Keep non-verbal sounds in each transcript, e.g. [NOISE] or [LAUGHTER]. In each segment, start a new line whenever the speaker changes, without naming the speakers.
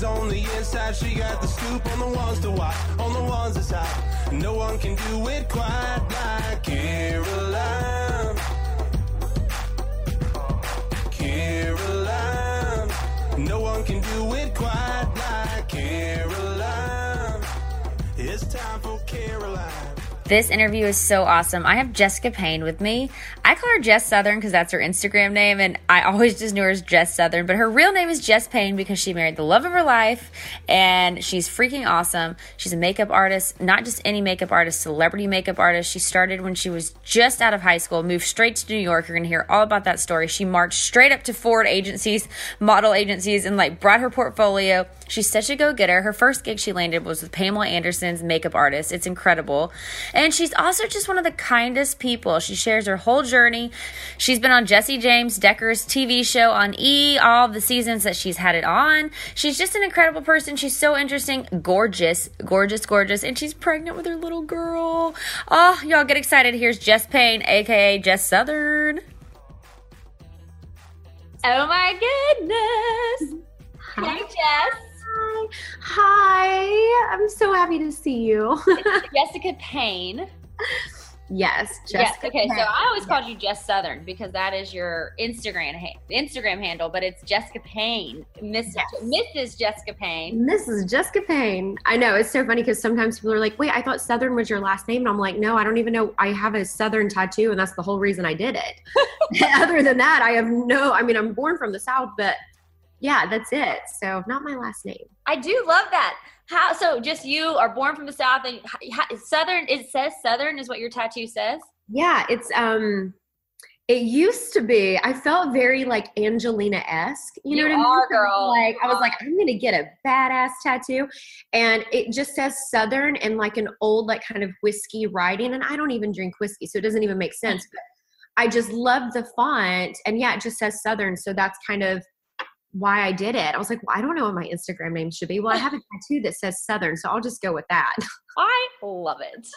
she's on the inside. She got the scoop on the ones to watch, on the ones that's hot. No one can do it quite like Caroline. Caroline. No one can do it quite like Caroline. It's time for.
This interview is so awesome. I have Jessica Payne with me. I call her Jess Southern because that's her Instagram name, and I always just knew her as Jess Southern, but her real name is Jess Payne because she married the love of her life, and she's freaking awesome. She's a makeup artist, not just any makeup artist, celebrity makeup artist. She started when she was just out of high school, moved straight to New York. You're going to hear all about that story. She marched straight up to Ford agencies, model agencies, and like brought her portfolio. She's such a go getter. Her first gig she landed was with Pamela Anderson's makeup artist. It's incredible. And she's also just one of the kindest people. She shares her whole journey. She's been on Jessie James Decker's TV show on E, all the seasons that she's had it on. She's just an incredible person. She's so interesting, gorgeous, gorgeous, gorgeous, and she's pregnant with her little girl. Oh, y'all get excited. Here's Jess Payne, aka Jess Southern. Oh my goodness.
Hi.
Hey, Jess.
Hi. Hi. I'm so happy to see you. [LAUGHS]
Jessica Payne.
yes,
Yes.
Jessica.
Okay. So I always called you Jess Southern because that is your Instagram ha- Instagram handle, but it's Jessica Payne, Miss
Yes.
Mrs. Jessica Payne.
Is Jessica Payne. I know it's so funny because sometimes people are like, "Wait, I thought Southern was your last name," and I'm like, "No, I don't even know. I have a Southern tattoo, and that's the whole reason I did it. [LAUGHS] Other than that, I have no. I mean, I'm born from the South, but yeah, that's it. So not my last name.
I do love that. How so? Just you are born from the South and h- h- Southern. It says Southern is what your tattoo says.
Yeah, it's um. It used to be. I felt very like Angelina esque. You know
You
what I mean?
are, girl.
Like I was like, I'm gonna get a badass tattoo, and it just says Southern and like an old like kind of whiskey writing. And I don't even drink whiskey, so it doesn't even make sense. But I just love the font, and yeah, it just says Southern. So that's kind of why I did it. I was like, well, I don't know what my Instagram name should be. Well, I have a [LAUGHS] tattoo that says Southern, so I'll just go with that.
I love it. [LAUGHS]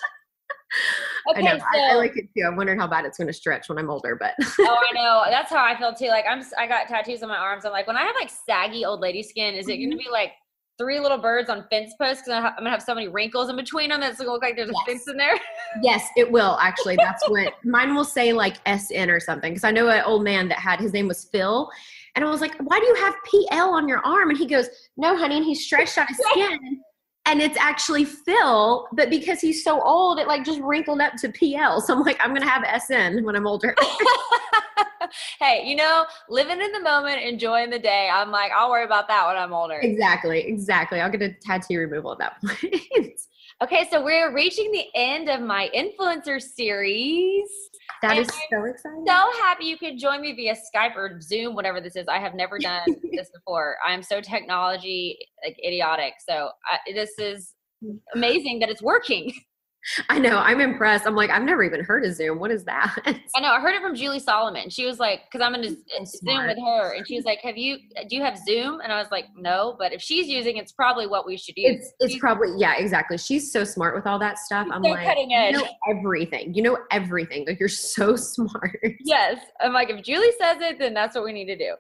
I know.
Okay,
I, I like it too. I'm wondering how bad it's going to stretch when I'm older, but
oh, I [LAUGHS] know. That's how I feel too. Like I'm, I got tattoos on my arms. I'm like, when I have like saggy old lady skin, is it going to
Mm-hmm.
be like three little birds on fence posts? Because I'm gonna have so many wrinkles in between them. that's gonna look like there's a fence in there.
Yes, it will actually. That's what mine will say like SN or something. Because I know an old man that had his name was Phil. And I was like, why do you have PL on your arm? And he goes, no, honey. And he stretched out his [LAUGHS] skin. And it's actually Phil, but because he's so old, it like just wrinkled up to PL. So I'm like, I'm gonna have SN when I'm older. [LAUGHS]
hey, you know, living in the moment, enjoying the day. I'm like, I'll worry about that when I'm older.
exactly, exactly. I'll get a tattoo removal at that [LAUGHS] point.
Okay, so we're reaching the end of my influencer series.
That
And
is so exciting.
So happy you could join me via Skype or Zoom, whatever this is. I have never done [LAUGHS] this before. I'm so technology like idiotic. So I, this is mm. amazing that it's working. [LAUGHS]
I know. I'm impressed. I'm like, I've never even heard of Zoom. What is that? [LAUGHS]
I know. I heard it from Julie Solomon. She was like, because I'm in a Zoom with her, and she was like, "Have you? Do you have Zoom?" And I was like, "No, but if she's using, it's probably what we should use."
it's it's probably yeah exactly she's so smart with all that stuff i'm
so
like
cutting
you
edge.
know everything you know everything like you're so [LAUGHS] smart
Yes, I'm like, if Julie says it, then that's what we need to do.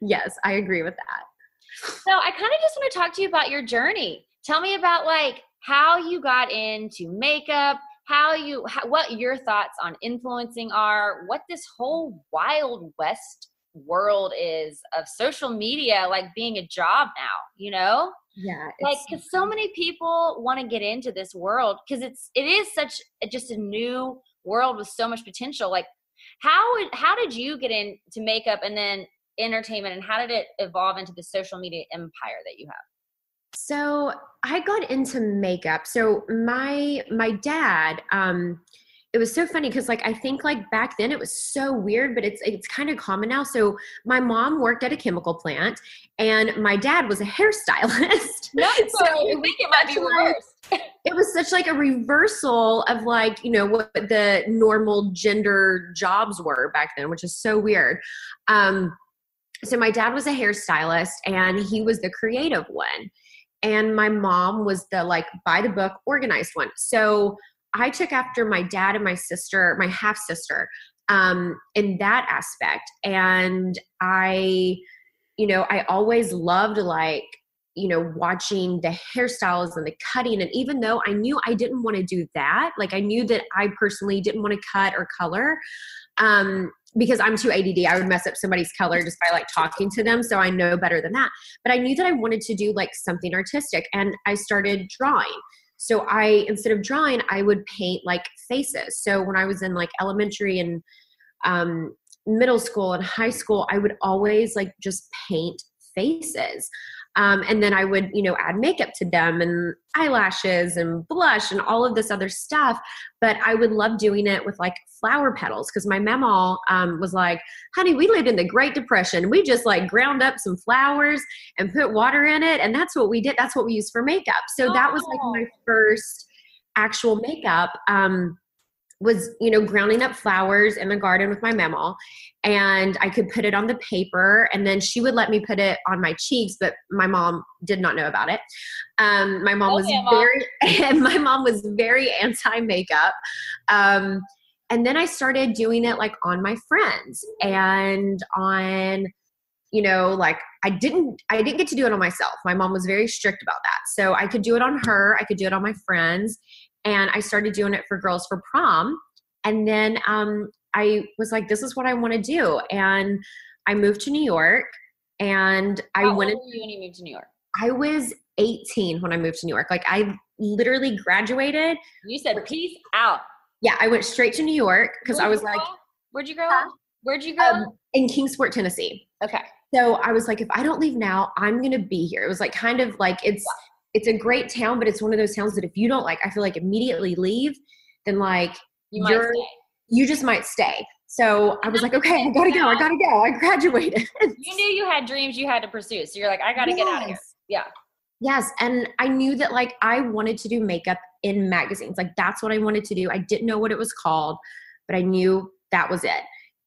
yes i agree with that
So I kind of just want to talk to you about your journey. Tell me about like how you got into makeup, how you, how, what your thoughts on influencing are, what this whole wild west world is of social media, like being a job now. You know,
yeah
like because so many people want to get into this world because it's it is such a, just a new world with so much potential. Like how how did you get into makeup and then entertainment and how did it evolve into the social media empire that you have?
So i got into makeup. So my my dad um it was so funny because like i think like back then it was so weird but it's it's kind of common now. So my mom worked at a chemical plant and my dad was a hairstylist.
No, [LAUGHS]
So
I think it might be
like, [LAUGHS] it was such like a reversal of like you know what the normal gender jobs were back then which is so weird. Um so my dad was a hairstylist and he was the creative one and my mom was the like by the book organized one. So i took after my dad and my sister my half sister um in that aspect. And i you know i always loved like you know, watching the hairstyles and the cutting. And even though I knew I didn't want to do that, like I knew that I personally didn't want to cut or color, um, because I'm too ADD, I would mess up somebody's color just by like talking to them. So I know better than that. But I knew that I wanted to do like something artistic and I started drawing. So I, instead of drawing, I would paint like faces. So when I was in like elementary and um, middle school and high school, I would always like just paint faces. Um, and then I would, you know, add makeup to them and eyelashes and blush and all of this other stuff. But I would love doing it with like flower petals because my mama um, was like, honey, we lived in the Great Depression. We just like ground up some flowers and put water in it. And that's what we did. That's what we used for makeup. So that was like my first actual makeup. Um, was you know grounding up flowers in the garden with my mama and i could put it on the paper and then she would let me put it on my cheeks but my mom did not know about it. Um, my mom was yeah, very [LAUGHS] my mom was very anti makeup um, and then i started doing it like on my friends and on you know like i didn't i didn't get to do it on myself. My mom was very strict about that. So i could do it on her i could do it on my friends and I started doing it for girls for prom. And then um, I was like, this is what I want to do. And I moved to New York and I went.
Old were you when you moved to New York?
I was 18 when I moved to New York. Like I literally graduated.
You said peace out.
Yeah, I went straight to New York because I was like,
Where'd you grow Huh? Where'd you go? Um,
in Kingsport, Tennessee.
Okay.
So I was like, if I don't leave now, I'm gonna be here. It was like kind of like it's it's a great town, but it's one of those towns that if you don't like, I feel like immediately leave, then like
you might stay.
you just might stay. So I was like, okay, I gotta go. I gotta go. I graduated.
you knew you had dreams you had to pursue. So you're like, I gotta yes. get out of here. Yeah.
Yes. And I knew that like I wanted to do makeup in magazines. Like that's what I wanted to do. I didn't know what it was called, but I knew that was it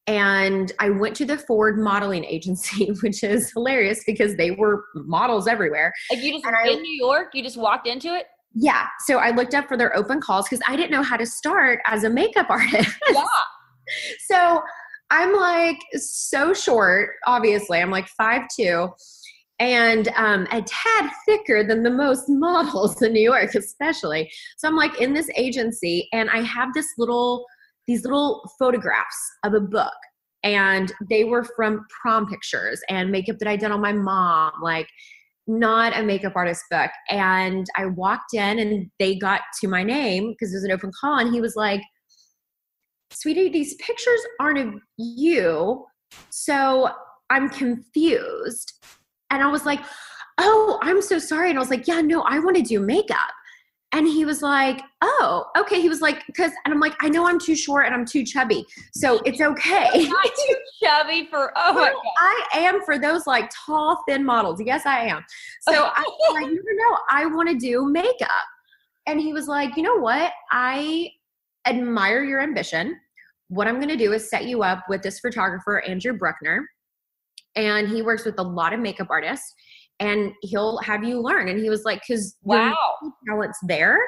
and I went to the Ford modeling agency, [LAUGHS] which is hilarious because they were models everywhere.
Like you just and in I, New York, you just walked into it?
Yeah. So I looked up for their open calls because I didn't know how to start as a makeup [LAUGHS] artist.
Yeah. [LAUGHS]
so I'm like so short, obviously. I'm like five two, and um, a tad thicker than the most models in New York, especially. So I'm like in this agency, and I have this little these little photographs of a book and they were from prom pictures and makeup that I did on my mom, like not a makeup artist book. And I walked in and they got to my name because it was an open call. And he was like, Sweetie, these pictures aren't of you. So I'm confused. And I was like, Oh, I'm so sorry. And I was like, Yeah, no, I want to do makeup. And he was like, Oh, okay. He was like, Because, and I'm like, I know I'm too short and I'm too chubby. So it's okay.
not too chubby for, oh my God.
I am for those like tall, thin models. Yes, I am. So [LAUGHS] I was like, You know, I want to do makeup. And he was like, You know what? I admire your ambition. What I'm going to do is set you up with this photographer, Andrew Bruckner. And he works with a lot of makeup artists and he'll have you learn. And he was like, because
wow,
talent's there.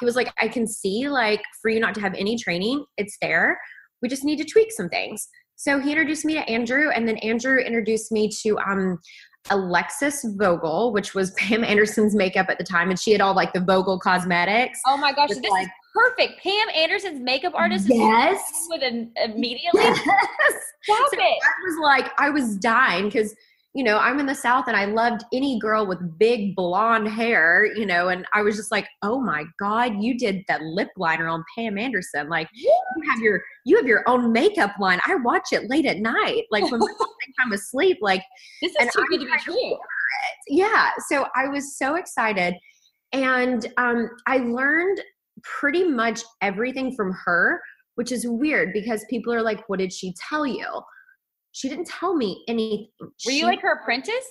He was like, I can see like for you not to have any training, it's there. We just need to tweak some things. So he introduced me to Andrew, and then Andrew introduced me to um, Alexis Vogel, which was [LAUGHS] Pam Anderson's makeup at the time, and she had all like the Vogel cosmetics.
Oh my gosh, this like, is perfect. Pam Anderson's makeup artist.
Yes,
with an immediately. [LAUGHS]
Yes. Stop so it. I was like, I was dying because you know, I'm in the South and I loved any girl with big blonde hair, you know, and I was just like, oh my God, you did that lip liner on Pam Anderson. Like you have your you have your own makeup line. I watch it late at night, like when I'm asleep. Like [LAUGHS]
this is too good to be true.
Yeah. So I was so excited. And um, I learned pretty much everything from her, which is weird because people are like, what did she tell you? She didn't tell me anything.
Were
she,
you like her apprentice?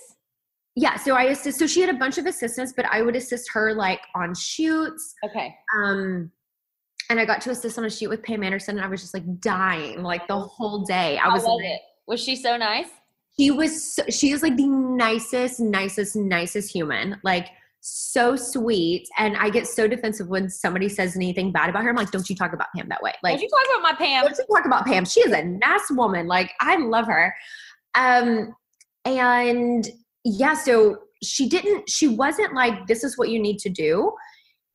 Yeah, so I assist. So she had a bunch of assistants, but I would assist her like on shoots.
Okay.
Um, and I got to assist on a shoot with Pam Anderson, and I was just like dying like the whole day. I
How
was.
was it? Was she so nice?
She was. So, she is like the nicest, nicest, nicest human. Like so sweet. And I get so defensive when somebody says anything bad about her. I'm like, don't you talk about Pam that way. Like,
don't you talk about my Pam.
Don't you talk about Pam. She is a nice woman. Like, I love her. Um, and yeah, so she didn't she wasn't like this is what you need to do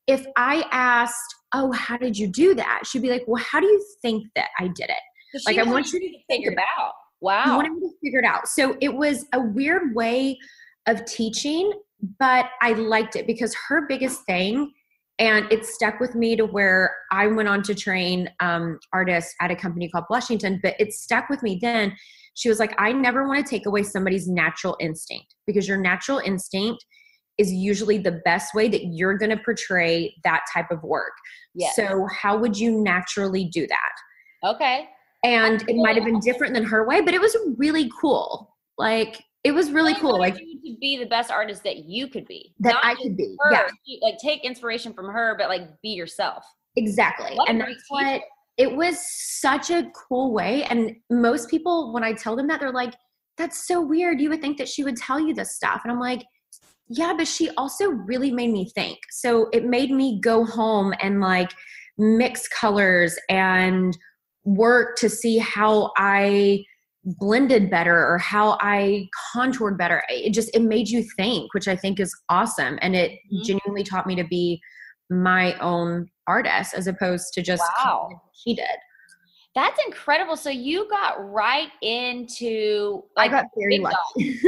if i asked oh how did you do that she'd be like well how do you think that i did it like i want you to
figure it out wow
I wanted me to figure it out so it was a weird way of teaching but i liked it because her biggest thing and it stuck with me to where i went on to train um, artists at a company called blushington but it stuck with me then. She was like i never want to take away somebody's natural instinct because your natural instinct is usually the best way that you're going to portray that type of work.
Yes.
so how would you naturally do that?
Okay.
And it might have been different than her way but it was really cool. Like it was really cool like
you to be the best artist that you could be
that i could be
her.
yeah.
Like take inspiration from her but like be yourself.
Exactly
What
and that's what it was such a cool way and most people when i tell them that they're like that's so weird you would think that she would tell you this stuff and i'm like yeah but she also really made me think. So it made me go home and like mix colors and work to see how i blended better or how i contoured better. It just it made you think which i think is awesome. And it
Mhm.
genuinely taught me to be my own artist as opposed to just
Wow.
she did.
That's incredible. So you got right into like [LAUGHS]
i got very lucky.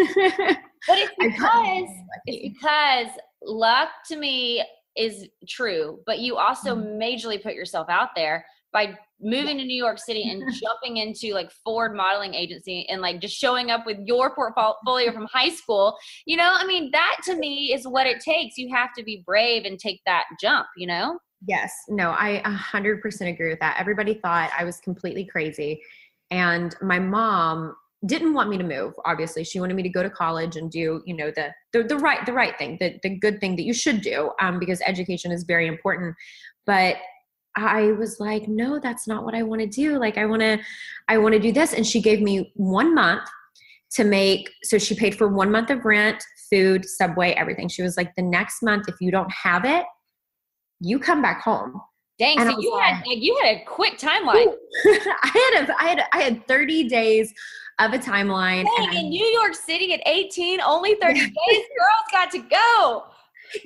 but it's because it's because luck to me is true but you also
Mm-hmm.
majorly put yourself out there by moving to new york city and [LAUGHS] jumping into like ford modeling agency and like just showing up with your portfolio from high school you know i mean that to me is what it takes you have to be brave and take that jump you know
Yes, no, I 100% agree with that. Everybody thought I was completely crazy. And my mom didn't want me to move, obviously. She wanted me to go to college and do, you know, the the, the right the right thing, the, the good thing that you should do, um, because education is very important. But I was like, no, that's not what I want to do. Like I want to I want to do this. And she gave me one month to make so she paid for one month of rent, food, subway, everything. She was like, the next month, if you don't have it, you come back home.
dang
And
so you
like-
had like you had a quick timeline [LAUGHS]
I had a, I had I had 30 days of a timeline.
Dang,
and I-
in new york city at 18 only 30 [LAUGHS] days girls got to go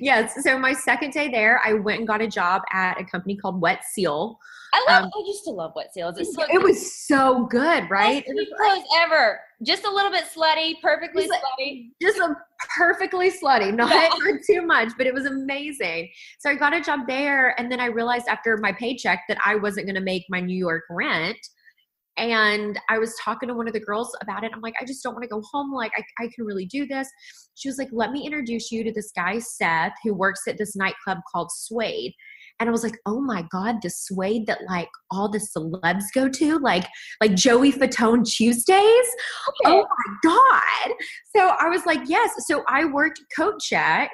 yes, so my second day there, I went and got a job at a company called Wet Seal.
I love.
Um,
I used to love wet seals. It's so
It was so good, right?
Best
It was
cheap clothes ever. Just a little bit slutty, perfectly
Just
slutty.
just a perfectly slutty, not, [LAUGHS] [LAUGHS] not too much, but it was amazing. So I got a job there, and then I realized after my paycheck that I wasn't going to make my New York rent. And I was talking to one of the girls about it. I'm like, I just don't want to go home. Like, I, I can really do this. She was like, let me introduce you to this guy, Seth, who works at this nightclub called Suede. And I was like, oh my God, the suede that like all the celebs go to, like like Joey Fatone Tuesdays. Oh my God. So I was like, yes. So I worked coat check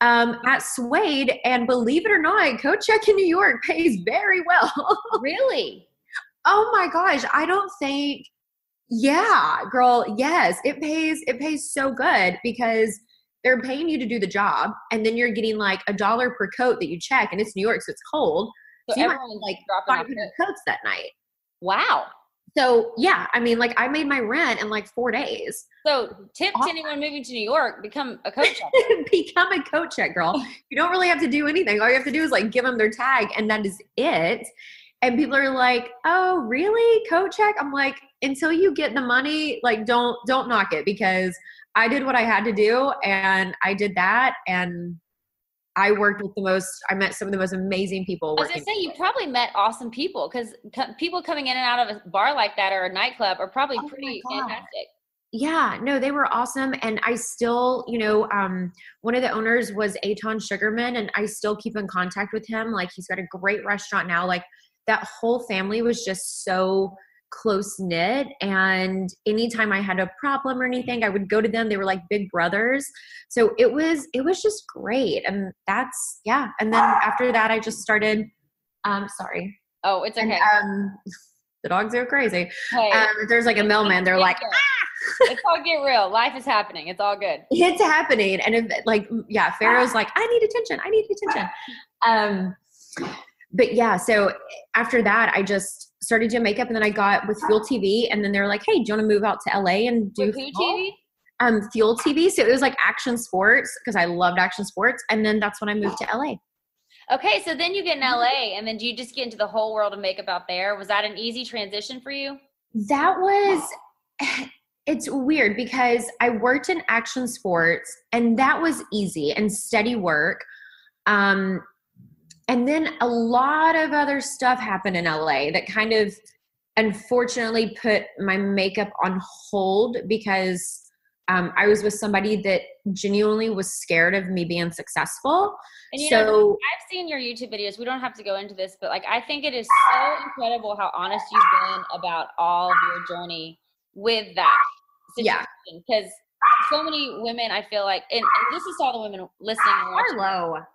um, at Suede, and believe it or not, coat check in New York [LAUGHS] pays very well.
Really?
Oh my gosh, I don't think. Yeah, girl. Yes, it pays. It pays so good because they're paying you to do the job, and then you're getting like a dollar per coat that you check, and it's New York, so it's cold.
So
So you might like
dropping
500
coats.
that night.
Wow.
So yeah, I mean, like I made my rent in like four days.
So tip to anyone moving to New York: become a coat checker. [LAUGHS]
Become a coat check girl. You don't really have to do anything. All you have to do is like give them their tag, and that is it. And people are like, "Oh, really? Coat check?" I'm like, until you get the money, like don't don't knock it because I did what I had to do, and I did that, and I worked with the most. I met some of the most amazing people.
I was gonna say you probably met awesome people because co- people coming in and out of a bar like that or a nightclub are probably
Oh
pretty fantastic.
yeah no they were awesome and i still you know um one of the owners was Eytan Sugarman and i still keep in contact with him like he's got a great restaurant now like that whole family was just so close knit. And anytime i had a problem or anything i would go to them. They were like big brothers. So it was it was just great. And that's yeah. And then after that i just started um sorry.
Oh, it's
and
okay.
um the dogs go crazy.
Hey,
um there's like a mailman. They're like
it's all get real. Life is happening. It's all good.
it's happening. And if like yeah pharaoh's like i need attention. I need attention. Um but yeah so after that i just started doing makeup and then i got with fuel tv and then they were like hey do you want to move out to la and do fuel?"
TV?
um, Fuel TV. So it was like action sports because I loved action sports. And then that's when I moved to LA.
Okay, so then you get in LA, and then do you just get into the whole world of makeup out there? Was that an easy transition for you?
That was, [SIGHS] it's weird because I worked in action sports and that was easy and steady work. Um, and then a lot of other stuff happened in LA that kind of unfortunately put my makeup on hold because um, I was with somebody that genuinely was scared of me being successful.
And you
so
know, I've seen your YouTube videos. We don't have to go into this, but like I think it is so incredible how honest you've been about all of your journey with that
Yeah.
situation. Because so many women, I feel like, and, and this is all the women listening. and watching.
Harlow.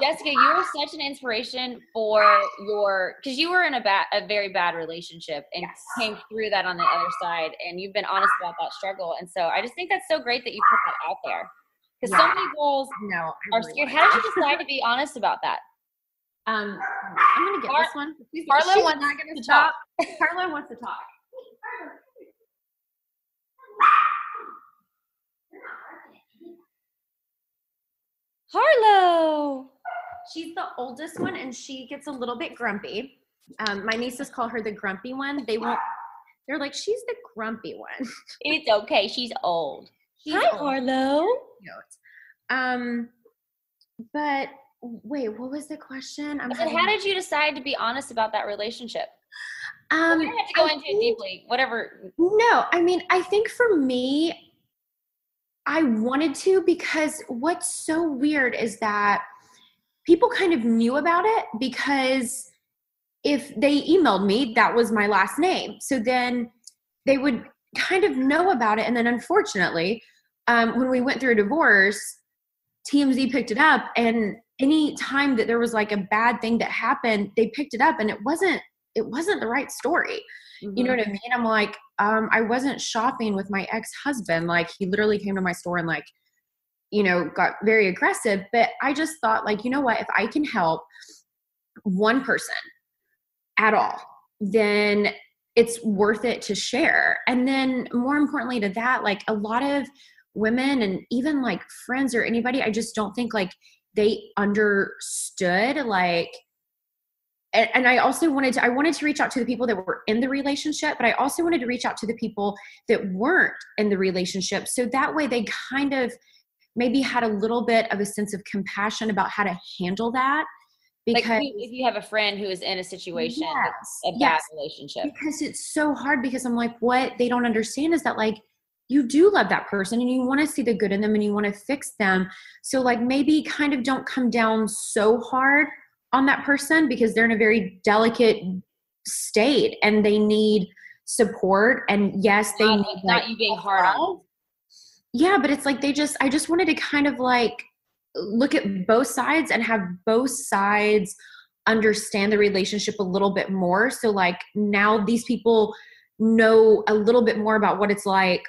Jessica, you are such an inspiration for your because you were in a bad, a very bad relationship and
Yes.
came through that on the other side, and you've been honest about that struggle. And so I just think that's so great that you put that out there because so many girls
No,
are
really
scared. How did you decide to be honest about that?
Um, I'm gonna get
Har-
this one. She's,
Harlow
she's
wants
not gonna
to
stop. Harlow wants to talk. [LAUGHS]
Harlow.
She's the oldest one, and she gets a little bit grumpy. Um, my nieces call her the grumpy one. They won't. They're like, she's the grumpy one. [LAUGHS]
It's okay. She's old.
She's
Hi,
old.
Harlow.
Um, but wait, what was the question? I'm
said,
having-
how did you decide to be honest about that relationship?
um,
we don't have to go
I
into it deeply. Whatever.
No, I mean, I think for me, I wanted to because what's so weird is that people kind of knew about it because if they emailed me, that was my last name. So then they would kind of know about it. And then unfortunately, um, when we went through a divorce, TMZ picked it up. And any time that there was like a bad thing that happened, they picked it up and it wasn't, it wasn't the right story. You know what I mean? I'm like, um, I wasn't shopping with my ex husband. Like, he literally came to my store and, like, you know, got very aggressive. But I just thought, like, you know what? If I can help one person at all, then it's worth it to share. And then, more importantly to that, like, a lot of women and even like friends or anybody, I just don't think like they understood, like, and, and I also wanted to I wanted to reach out to the people that were in the relationship, but I also wanted to reach out to the people that weren't in the relationship. So that way they kind of maybe had a little bit of a sense of compassion about how to handle that because
if you- if you have a friend who is in a situation,
yes,
a bad
yes,
relationship.
because it's so hard because I'm like what they don't understand is that like you do love that person and you want to see the good in them and you want to fix them. So like maybe kind of don't come down so hard on that person because they're in a very delicate state and they need support and yes they
Not,
need
not
like,
you being hard on.
yeah but it's like they just i just wanted to kind of like look at both sides and have both sides understand the relationship a little bit more so like now these people know a little bit more about what it's like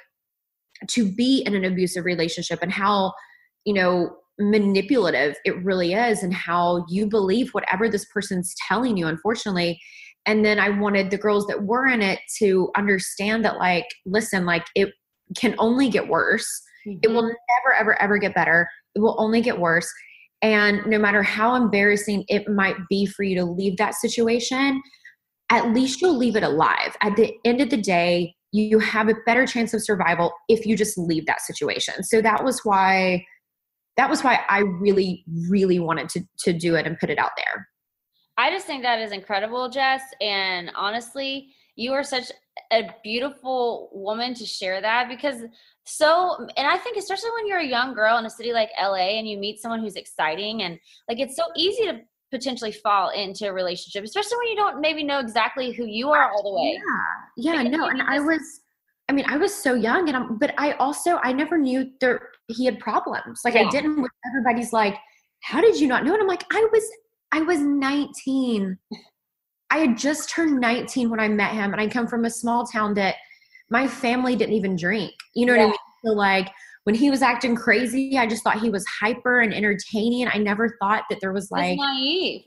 to be in an abusive relationship and how you know manipulative it really is and how you believe whatever this person's telling you unfortunately. And then i wanted the girls that were in it to understand that like listen like it can only get worse. It will mm-hmm. never ever ever get better. It will only get worse. And no matter how embarrassing it might be for you to leave that situation at least you'll leave it alive. At the end of the day you have a better chance of survival if you just leave that situation. So that was why that was why i really really wanted to to do it and put it out there
I just think that is incredible, Jess. And honestly, you are such a beautiful woman to share that because so, and I think especially when you're a young girl in a city like LA and you meet someone who's exciting and like it's so easy to potentially fall into a relationship, especially when you don't maybe know exactly who you are all the way.
yeah yeah
Like,
no and i was i mean i was so young and i'm but i also i never knew there he had problems. Like
Yeah.
i didn't everybody's like how did you not know? And i'm like i was i was 19 i had just turned 19 when i met him and i come from a small town that my family didn't even drink. You know what i mean? So like when he was acting crazy i just thought he was hyper and entertaining. I never thought that there was
Like,
like
naive.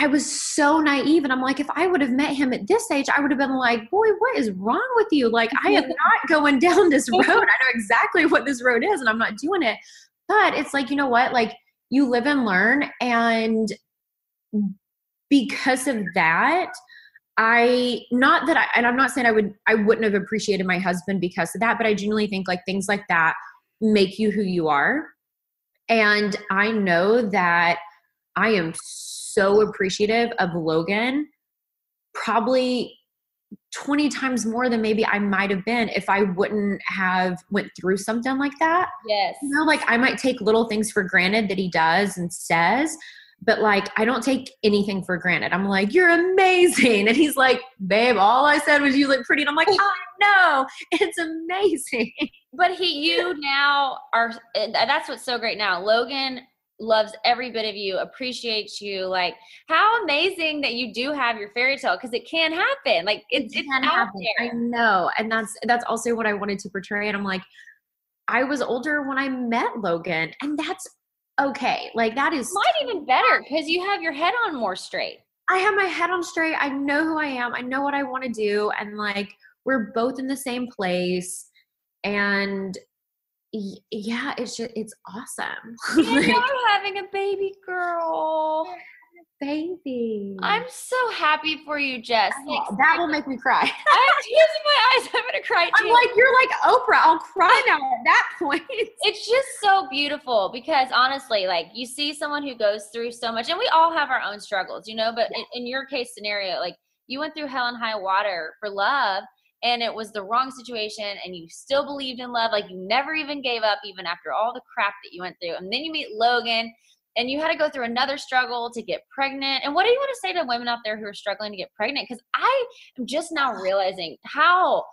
I was so naive. And I'm like, if I would have met him at this age, I would have been like, boy, what is wrong with you? Like, I am not going down this [LAUGHS] road. I know exactly what this road is and I'm not doing it. But it's like, you know what? Like, you live and learn. And because of that, I not that I and I'm not saying I would I wouldn't have appreciated my husband because of that, but I genuinely think like things like that make you who you are. And I know that I am so appreciative of Logan, probably 20 times more than maybe I might have been if I wouldn't have went through something like that.
Yes.
You know, like I might take little things for granted that he does and says, but like I don't take anything for granted. I'm like, you're amazing. [LAUGHS] And he's like, babe, all I said was you look pretty. And I'm like, [LAUGHS] I know. It's amazing. [LAUGHS]
But he you now are that's what's so great now. Logan loves every bit of you, appreciates you. Like, how amazing that you do have your fairy tale because it can happen. Like, it's, it can happen.
I know, and that's that's also what I wanted to portray. And I'm like, I was older when I met Logan, and that's okay. Like that is
might even better because you have your head on more straight.
I have my head on straight. I know who I am. I know what I want to do, and like we're both in the same place, and yeah, it's just it's awesome. [LAUGHS]
And you're having a baby girl.
Baby.
I'm so happy for you, Jess.
Like, that will make me cry. [LAUGHS]
I [LAUGHS] tears in my eyes. I'm gonna cry too.
I'm like, you're like Oprah. I'll cry now at that point.
It's just so beautiful because honestly, like you see someone who goes through so much, and we all have our own struggles, you know. But yeah. in, in your case scenario, like you went through hell and high water for love, and it was the wrong situation and you still believed in love like you never even gave up even after all the crap that you went through and then you meet logan and you had to go through another struggle to get pregnant and what do you want to say to women out there who are struggling to get pregnant because i am just now realizing how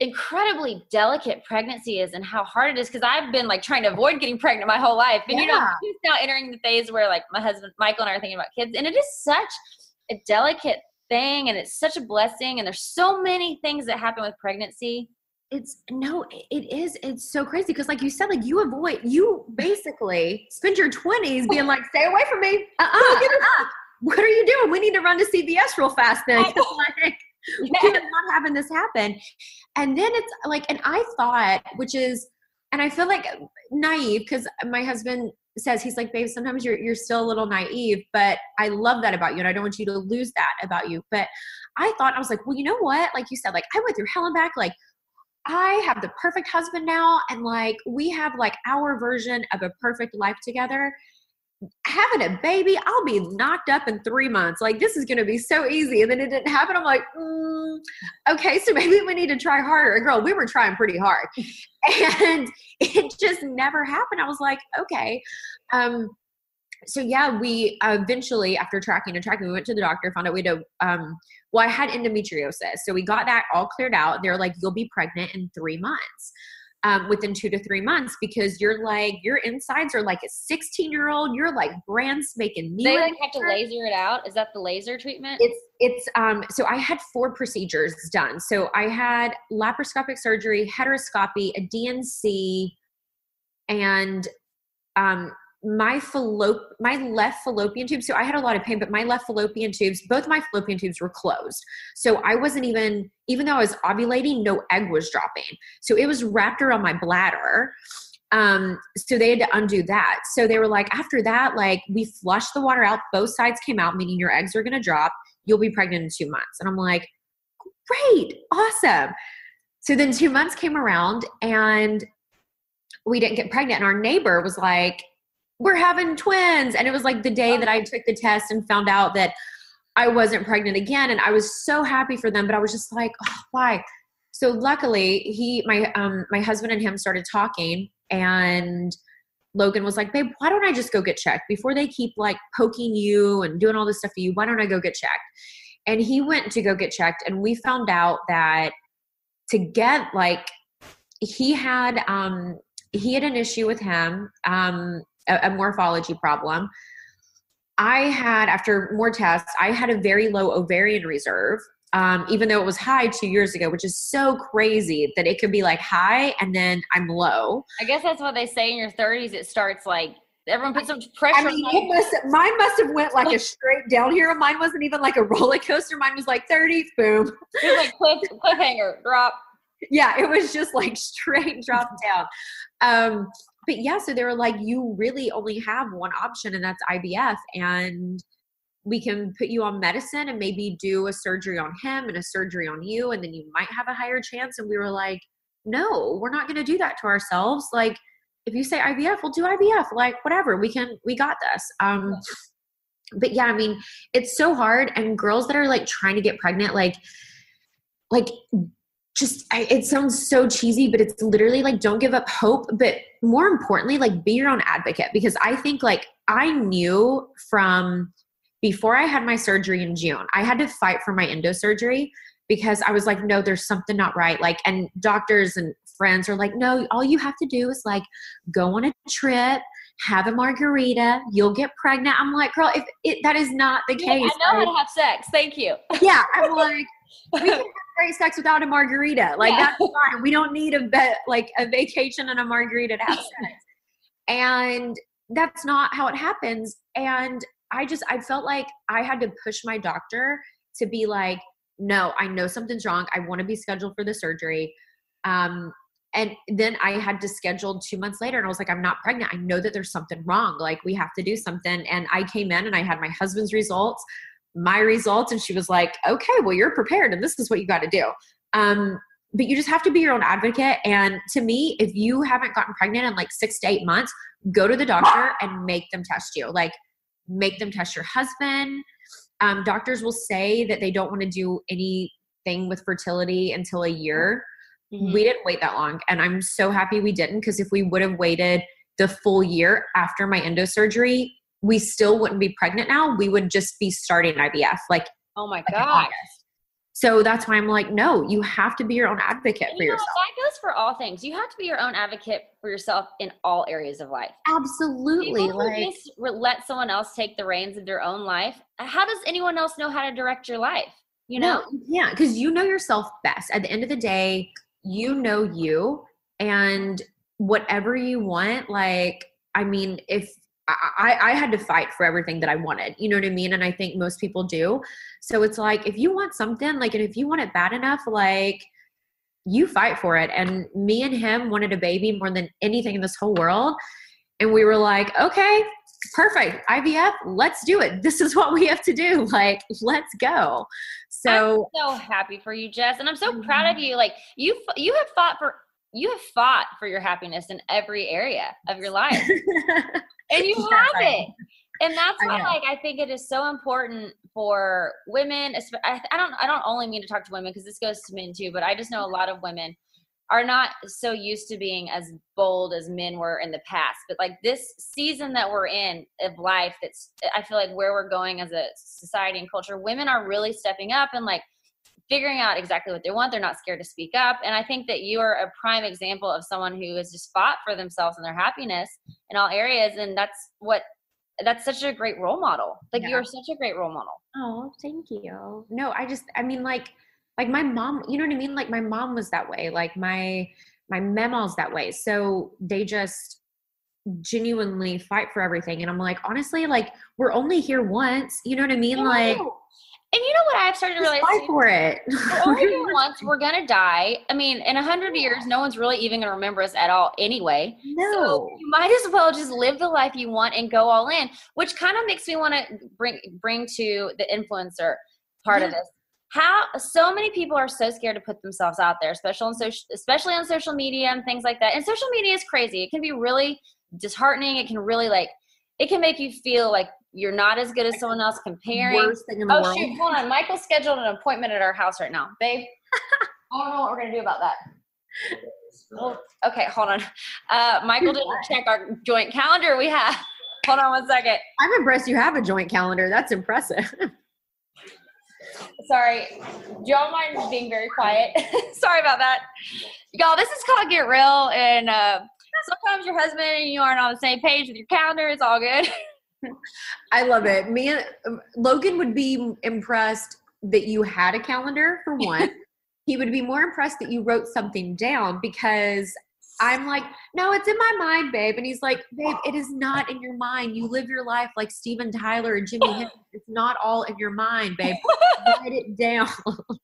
incredibly delicate pregnancy is and how hard it is because I've been like trying to avoid getting pregnant my whole life. And yeah. you know, he's now entering the phase where like my husband Michael and I are thinking about kids. And it is such a delicate thing and it's such a blessing and there's so many things that happen with pregnancy.
It's no it is it's so crazy because like you said like you avoid you basically spend your 20s being like stay away from me. [LAUGHS] Uh-uh, uh-uh. what are you doing? We need to run to cvs real fast then. [LAUGHS] Like [LAUGHS] not having this happen? And then it's like and i thought which is and i feel like naive because my husband says he's like babe sometimes you're you're still a little naive but i love that about you and i don't want you to lose that about you. But i thought i was like well you know what? Like you said like i went through hell and back like i have the perfect husband now and like we have like our version of a perfect life together having a baby, I'll be knocked up in three months. Like, this is going to be so easy. And then it didn't happen. I'm like, mm, okay, so [LAUGHS] maybe we need to try harder. And girl, we were trying pretty hard. [LAUGHS] and it just never happened. I was like, okay. Um, so yeah, we eventually, after tracking and tracking, we went to the doctor, found out we had a, um, well, I had endometriosis. So we got that all cleared out. They're like, you'll be pregnant in three months um, within two to three months because you're like your insides are like a 16 year old. You're like brand spanking new.
They like have to laser it out. Is that the laser treatment?
It's it's um. So I had four procedures done. So I had laparoscopic surgery, hysteroscopy, a DNC, and um my fallop my left fallopian tube so i had a lot of pain but my left fallopian tubes both my fallopian tubes were closed. So i wasn't even even though i was ovulating no egg was dropping. So it was wrapped around my bladder. Um so they had to undo that. So they were like after that like we flushed the water out both sides came out meaning your eggs are going to drop you'll be pregnant in two months. And i'm like great awesome. So then two months came around and we didn't get pregnant and our neighbor was like we're having twins. And it was like the day that I took the test and found out that I wasn't pregnant again. And I was so happy for them, but I was just like, oh, why? So luckily he, my, um, my husband and him started talking and Logan was like, babe, why don't I just go get checked before they keep like poking you and doing all this stuff to you? Why don't I go get checked? And he went to go get checked and we found out that to get like, he had, um, he had an issue with him. Um, a, a morphology problem. I had, after more tests, I had a very low ovarian reserve, um, even though it was high two years ago, which is so crazy that it could be like high and then I'm low.
I guess that's what they say in your 30s. It starts like everyone put some pressure.
I mean, it must mine must have went like a [LAUGHS] straight down here. Mine wasn't even like a roller coaster. Mine was like thirty, boom.
It was like cliff, cliffhanger, drop.
Yeah, it was just like [LAUGHS] straight drop down. Um, but yeah, so they were like, you really only have one option, and that's IVF, and we can put you on medicine and maybe do a surgery on him and a surgery on you, and then you might have a higher chance. And we were like, no, we're not going to do that to ourselves. Like, if you say IVF, we'll do IVF. Like, whatever, we can, we got this. Um, but yeah, I mean, it's so hard. And girls that are like trying to get pregnant, like, like just I, it sounds so cheesy but it's literally like don't give up hope but more importantly like be your own advocate because i think like i knew from before i had my surgery in june i had to fight for my endo surgery because i was like no there's something not right like and doctors and friends are like no all you have to do is like go on a trip have a margarita you'll get pregnant i'm like girl if it, that is not the
Yeah,
case
I know
like-
how to have sex. Thank you.
yeah i'm like [LAUGHS] we can great sex without a margarita. Like
Yeah.
that's fine. We don't need a bet like a vacation and a margarita to have [LAUGHS] sex. and that's not how it happens. And I just I felt like I had to push my doctor to be like, no, I know something's wrong. I want to be scheduled for the surgery. Um, and then I had to schedule two months later, and I was like, I'm not pregnant. I know that there's something wrong. Like, we have to do something. And I came in and I had my husband's results my results and she was like okay well you're prepared and this is what you got to do. Um, but you just have to be your own advocate and to me if you haven't gotten pregnant in like six to eight months go to the doctor and make them test you. Like make them test your husband. Um, doctors will say that they don't want to do anything with fertility until a year.
Mhm.
we didn't wait that long and i'm so happy we didn't because if we would have waited the full year after my endo surgery we still wouldn't be pregnant now we would just be starting ivf like,
oh my
like
god.
So that's why i'm like no you have to be your own advocate
And
for
you know,
yourself
that goes for all things. You have to be your own advocate for yourself in all areas of life.
absolutely
People
like
just let someone else take the reins of their own life. How does anyone else know how to direct your life? You know,
no, yeah because you know yourself best at the end of the day you know you and whatever you want like i mean if I, I had to fight for everything that I wanted. You know what I mean? And I think most people do. So it's like if you want something, like, and if you want it bad enough, like, you fight for it. And me and him wanted a baby more than anything in this whole world. And we were like, okay, perfect. IVF, let's do it. This is what we have to do. [LAUGHS] Like, let's go. So
I'm so happy for you, Jess, and I'm so proud of mm-hmm. you. Like you, you have fought for you have fought for your happiness in every area of your life, [LAUGHS] and you have it. And that's why, like, I think it is so important for women. I, I don't, I don't only mean to talk to women because this goes to men too, but I just know a lot of women are not so used to being as bold as men were in the past. But like this season that we're in of life, that's I feel like where we're going as a society and culture, women are really stepping up and like figuring out exactly what they want. They're not scared to speak up. And I think that you are a prime example of someone who has just fought for themselves and their happiness in all areas. And that's what that's such a great role model. Like
Yeah.
you're such a great role model.
Oh, thank you. No, I just I mean like like my mom, you know what I mean? Like my mom was that way. Like my my mema's that way. So they just genuinely fight for everything. And I'm like, honestly, like we're only here once. You know what I mean? Like
No. And you know what I've started to realize
fight for it.
We're here [LAUGHS] once. We're gonna die. I mean, in a hundred years, no one's really even gonna remember us at all anyway. So
no.
you might as well just live the life you want and go all in, which kind of makes me want to bring bring to the influencer part of this. How so many people are so scared to put themselves out there, especially on social, especially on social media and things like that. And social media is crazy. It can be really disheartening. It can really like, it can make you feel like you're not as good as someone else comparing.
Worst thing in the
Oh
world.
shoot! Hold on. Michael scheduled an appointment at our house right now, babe. [LAUGHS] I don't know what we're gonna do about that. [LAUGHS] Oh, okay, hold on. Uh, Michael didn't [LAUGHS] check our joint calendar. We have. Hold on one second.
I'm impressed you have a joint calendar. That's impressive.
Sorry, do y'all mind being very quiet? Sorry about that, y'all. This is called get real, and uh, sometimes your husband and you aren't on the same page with your calendar. It's all good.
I love it. Me and um, Logan would be impressed that you had a calendar for [LAUGHS] one. he would be more impressed that you wrote something down because I'm like, no, it's in my mind, babe. And he's like, babe, it is not in your mind. You live your life like Steven Tyler and Jimi [LAUGHS] Hendrix. It's not all in your mind, babe. [LAUGHS] Write it down.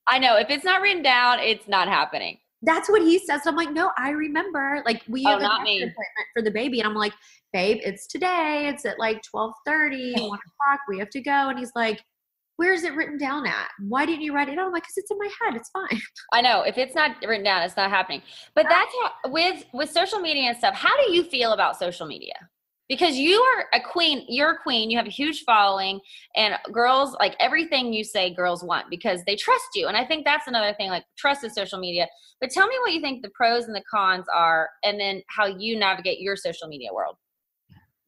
I know. If it's not written down, it's not happening.
That's what he says. I'm like, no, I remember. Like we
Oh,
have an
me.
appointment for the baby, and I'm like, babe, it's today. It's at like 12:30, [LAUGHS] 1 o'clock. We have to go. And he's like, where's it written down at? Why didn't you write it down? I'm like, because it's in my head. It's fine. [LAUGHS]
I know. If it's not written down, it's not happening. But that's how with with social media and stuff. How do you feel about social media? Because you are a queen, you're a queen, you have a huge following, and girls like everything you say girls want because they trust you. And I think that's another thing, like trust in social media. But tell me what you think the pros and the cons are, and then how you navigate your social media world.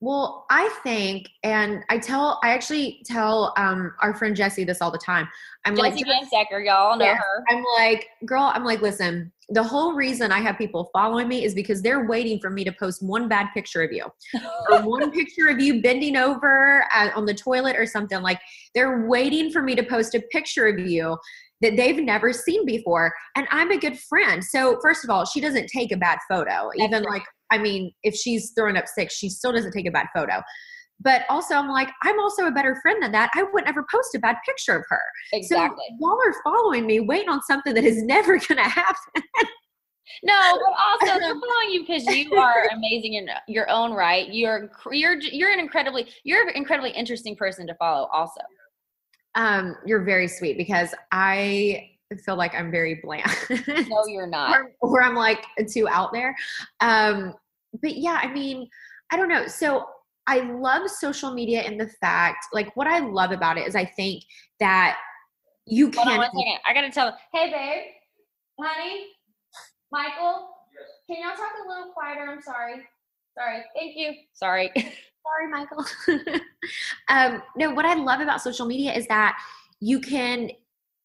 Well, I think, and I tell, I actually tell um, our friend Jessie this all the time. I'm like,
Jessie Decker, y'all know
Yeah.
her.
I'm like, girl, I'm like, listen, the whole reason I have people following me is because they're waiting for me to post one bad picture of you [LAUGHS] or one picture of you bending over uh, on the toilet or something. Like, they're waiting for me to post a picture of you that they've never seen before. And I'm a good friend. So, first of all, she doesn't take a bad photo. Even
right.
like, I mean, if she's throwing up six, she still doesn't take a bad photo. But also, I'm like, I'm also a better friend than that. I would never post a bad picture of her.
exactly.
So y'all are following me, waiting on something that is [LAUGHS] never going to happen.
No, but also they're following you because you are amazing in your own right. You're you're you're an incredibly you're an incredibly interesting person to follow. Also,
Um, you're very sweet because I feel like I'm very bland.
no, you're [LAUGHS] not.
or, or I'm like too out there. Um, but yeah, I mean, I don't know. So I love social media in the fact, like, what I love about it is I think that you
Hold on
can.
one second. I gotta tell. Hey, babe, honey, Michael, can y'all talk a little quieter? I'm sorry. Sorry. Thank you. Sorry. [LAUGHS]
Sorry, Michael. [LAUGHS] um, no, what I love about social media is that you can,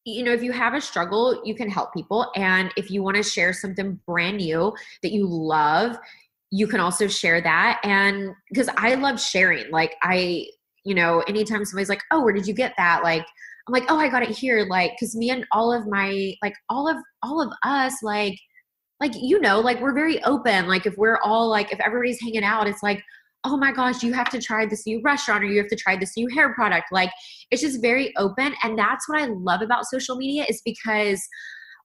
you know, if you have a struggle, you can help people. And if you want to share something brand new that you love, you can also share that. And because I love sharing, like, I, you know, anytime somebody's like, oh, where did you get that? Like, I'm like, oh, I got it here. Like, cause me and all of my, like, all of, all of us, like, like, you know, like, we're very open. Like, if we're all, like, if everybody's hanging out, it's like, oh my gosh, you have to try this new restaurant or you have to try this new hair product. Like it's just very open. And that's what I love about social media is because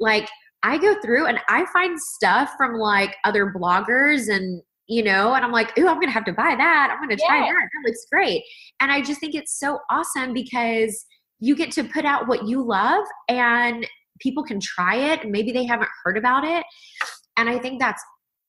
like I go through and I find stuff from like other bloggers and you know, and I'm like, ooh, I'm gonna have to buy that. I'm gonna try
Yeah.
that. That looks great. And I just think it's so awesome because you get to put out what you love and people can try it and maybe they haven't heard about it. And I think that's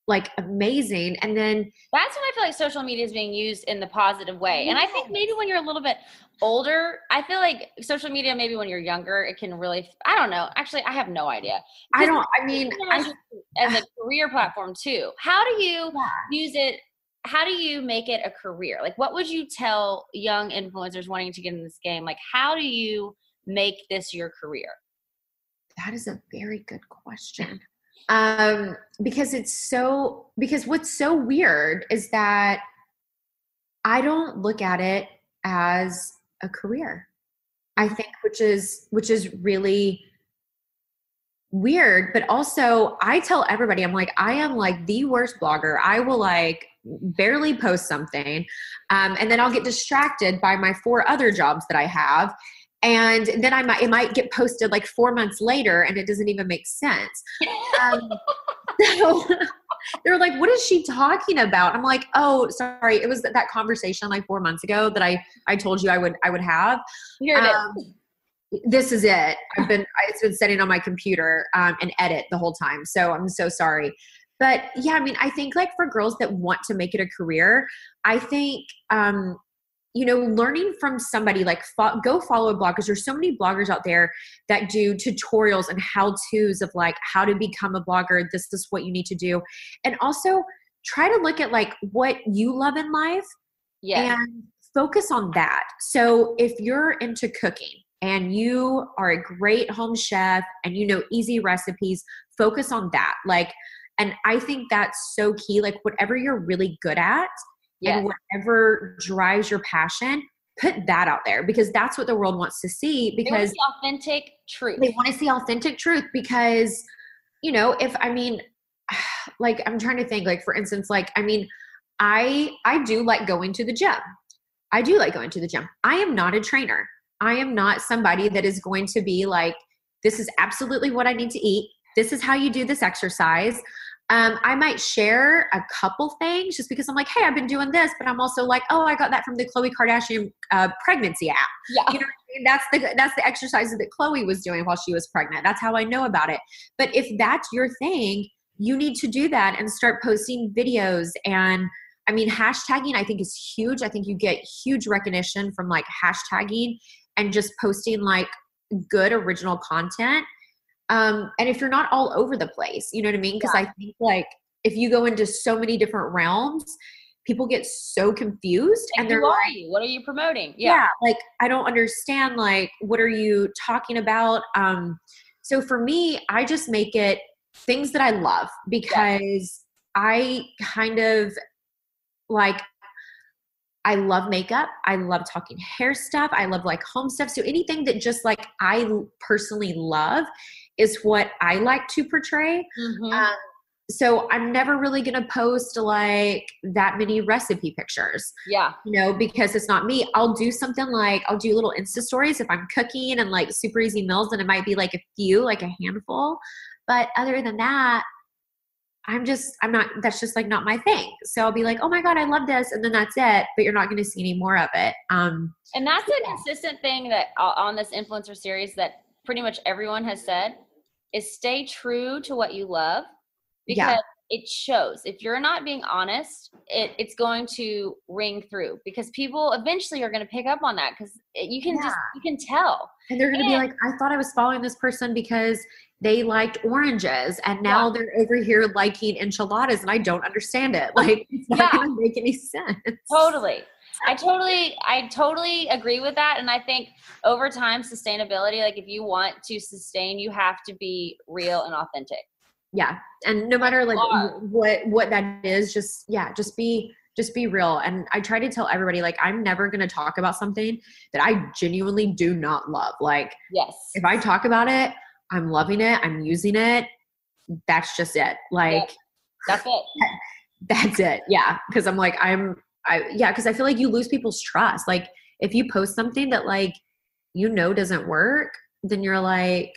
like amazing. And then
That's when I feel like social media is being used in the positive way. And I think maybe when you're a little bit older, I feel like social media, maybe when you're younger, it can really, I don't know. Actually, I have no idea.
I don't, I mean, I,
As a career platform too. How do you
Yeah.
use it? How do you make it a career? Like, what would you tell young influencers wanting to get in this game? Like, how do you make this your career?
that is a very good question. Um, because it's so, because what's so weird is that I don't look at it as a career. I think, which is, which is really weird, but also I tell everybody, I'm like, I am like the worst blogger. I will like barely post something. Um, and then I'll get distracted by my four other jobs that I have. And then I might, it might get posted like four months later and it doesn't even make sense. Um, [LAUGHS] so [LAUGHS] they're like, what is she talking about? I'm like, oh, sorry. It was that, conversation like four months ago that I, I told you I would, I would have.
Here it is.
Um, this is it. I've been it's been sitting on my computer um, and edit the whole time. So I'm so sorry. But yeah, I mean, I think like for girls that want to make it a career, I think um, you know, learning from somebody like fo- go follow a blog because there's so many bloggers out there that do tutorials and how to's of like how to become a blogger. This is what you need to do, and also try to look at like what you love in life
yes.
and focus on that. So if you're into cooking and you are a great home chef and you know easy recipes, focus on that. Like, and I think that's so key. Like, whatever you're really good at
yes.
and whatever drives your passion, put that out there because that's what the world wants to see.
They want to
Because
see authentic truth.
they want to see authentic truth because you know if i mean [SIGHS] like I'm trying to think like for instance like I mean I I do like going to the gym. I do like going to the gym. I am not a trainer. I am not somebody that is going to be like this is absolutely what I need to eat. This is how you do this exercise. Um, I might share a couple things just because I'm like, hey, I've been doing this, but I'm also like, oh, I got that from the Khloe Kardashian uh, pregnancy app.
Yeah.
You know, I mean? that's the that's the exercises that Khloe was doing while she was pregnant. That's how I know about it. But if that's your thing, you need to do that and start posting videos and I mean, hashtagging I think is huge. I think you get huge recognition from like hashtagging and just posting like good original content um, and if you're not all over the place, you know what I mean? Because yeah. I think like if you go into so many different realms, people get so confused
and,
and they're
like,
you?
what are you promoting? Yeah.
yeah. Like I don't understand like what are you talking about? Um, so for me, I just make it things that I love because yeah. I kind of like I love makeup. I love talking hair stuff. I love like home stuff. So anything that just like I personally love is what I like to portray. Mm-hmm. Um, so I'm never really going to post like that many recipe pictures.
Yeah.
You know, because it's not me. I'll do something like I'll do little Insta stories if I'm cooking and like super easy meals, and it might be like a few, like a handful. But other than that, I'm just, I'm not, that's just like not my thing. So I'll be like, oh my God, I love this. And then that's it. But you're not going to see any more of it. Um,
and that's a consistent thing that on this influencer series that pretty much everyone has said is stay true to what you love because yeah. it shows. If you're not being honest, it, it's going to ring through because people eventually are going to pick up on that because you can yeah. just you can tell.
And they're going to be like, I thought I was following this person because they liked oranges and now yeah. they're over here liking enchiladas and I don't understand it. [LAUGHS] Like it's not yeah. gonna make any sense.
Totally. I totally I totally agree with that and I think over time sustainability like if you want to sustain you have to be real and authentic.
Yeah. And no matter like what what that is just yeah, just be just be real and I try to tell everybody like I'm never going to talk about something that I genuinely do not love. Like
Yes.
If I talk about it, I'm loving it, I'm using it. That's just it. Like
that's it. [LAUGHS]
That's it. Yeah, because I'm like I'm I yeah, because I feel like you lose people's trust. Like if you post something that like you know doesn't work, then you're like,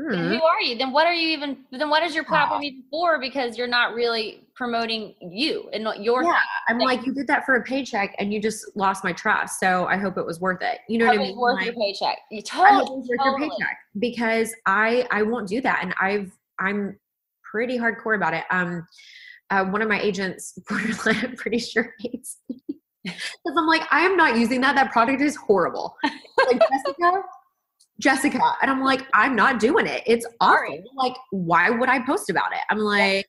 hmm. who are you? Then what are you even? Then what is your platform even for? Because you're not really promoting you and not your.
Yeah, [LAUGHS] I'm like you did that for a paycheck and you just lost my trust. So I hope it was worth it. You know what I mean?
Worth
like,
your paycheck. You totally, was worth
totally. your paycheck because I I won't do that, and I've I'm pretty hardcore about it. Um, uh, one of my agents, [LAUGHS] I'm pretty sure hates me because I'm like, I am not using that. That product is horrible. Like Jessica, Jessica, and I'm like, I'm not doing it. It's [LAUGHS] awful. Like, why would I post about it? I'm like,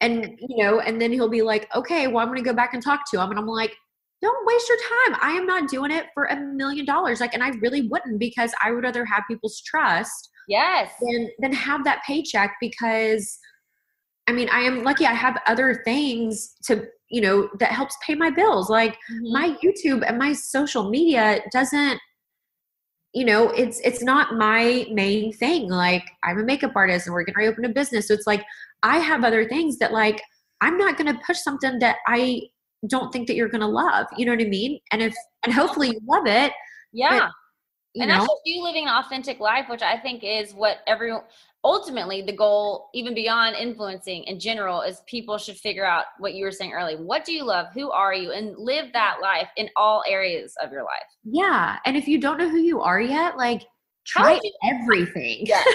and you know, and then he'll be like, okay, well, I'm gonna go back and talk to him, and I'm like, don't waste your time. I am not doing it for a million dollars. Like, and I really wouldn't because I would rather have people's trust.
Yes.
Than than have that paycheck because I mean, I am lucky I have other things to, you know, that helps pay my bills. Like mm-hmm. my YouTube and my social media doesn't you know, it's it's not my main thing. Like I'm a makeup artist and we're going to reopen a business. So it's like I have other things that like I'm not going to push something that I don't think that you're going to love. You know what I mean? And if and hopefully you love it.
Yeah. But, and know? that's just you living an authentic life, which I think is what everyone ultimately the goal even beyond influencing in general is people should figure out what you were saying earlier. What do you love? Who are you? And live that life in all areas of your life.
Yeah. And if you don't know who you are yet like try you, everything.
Yeah. [LAUGHS]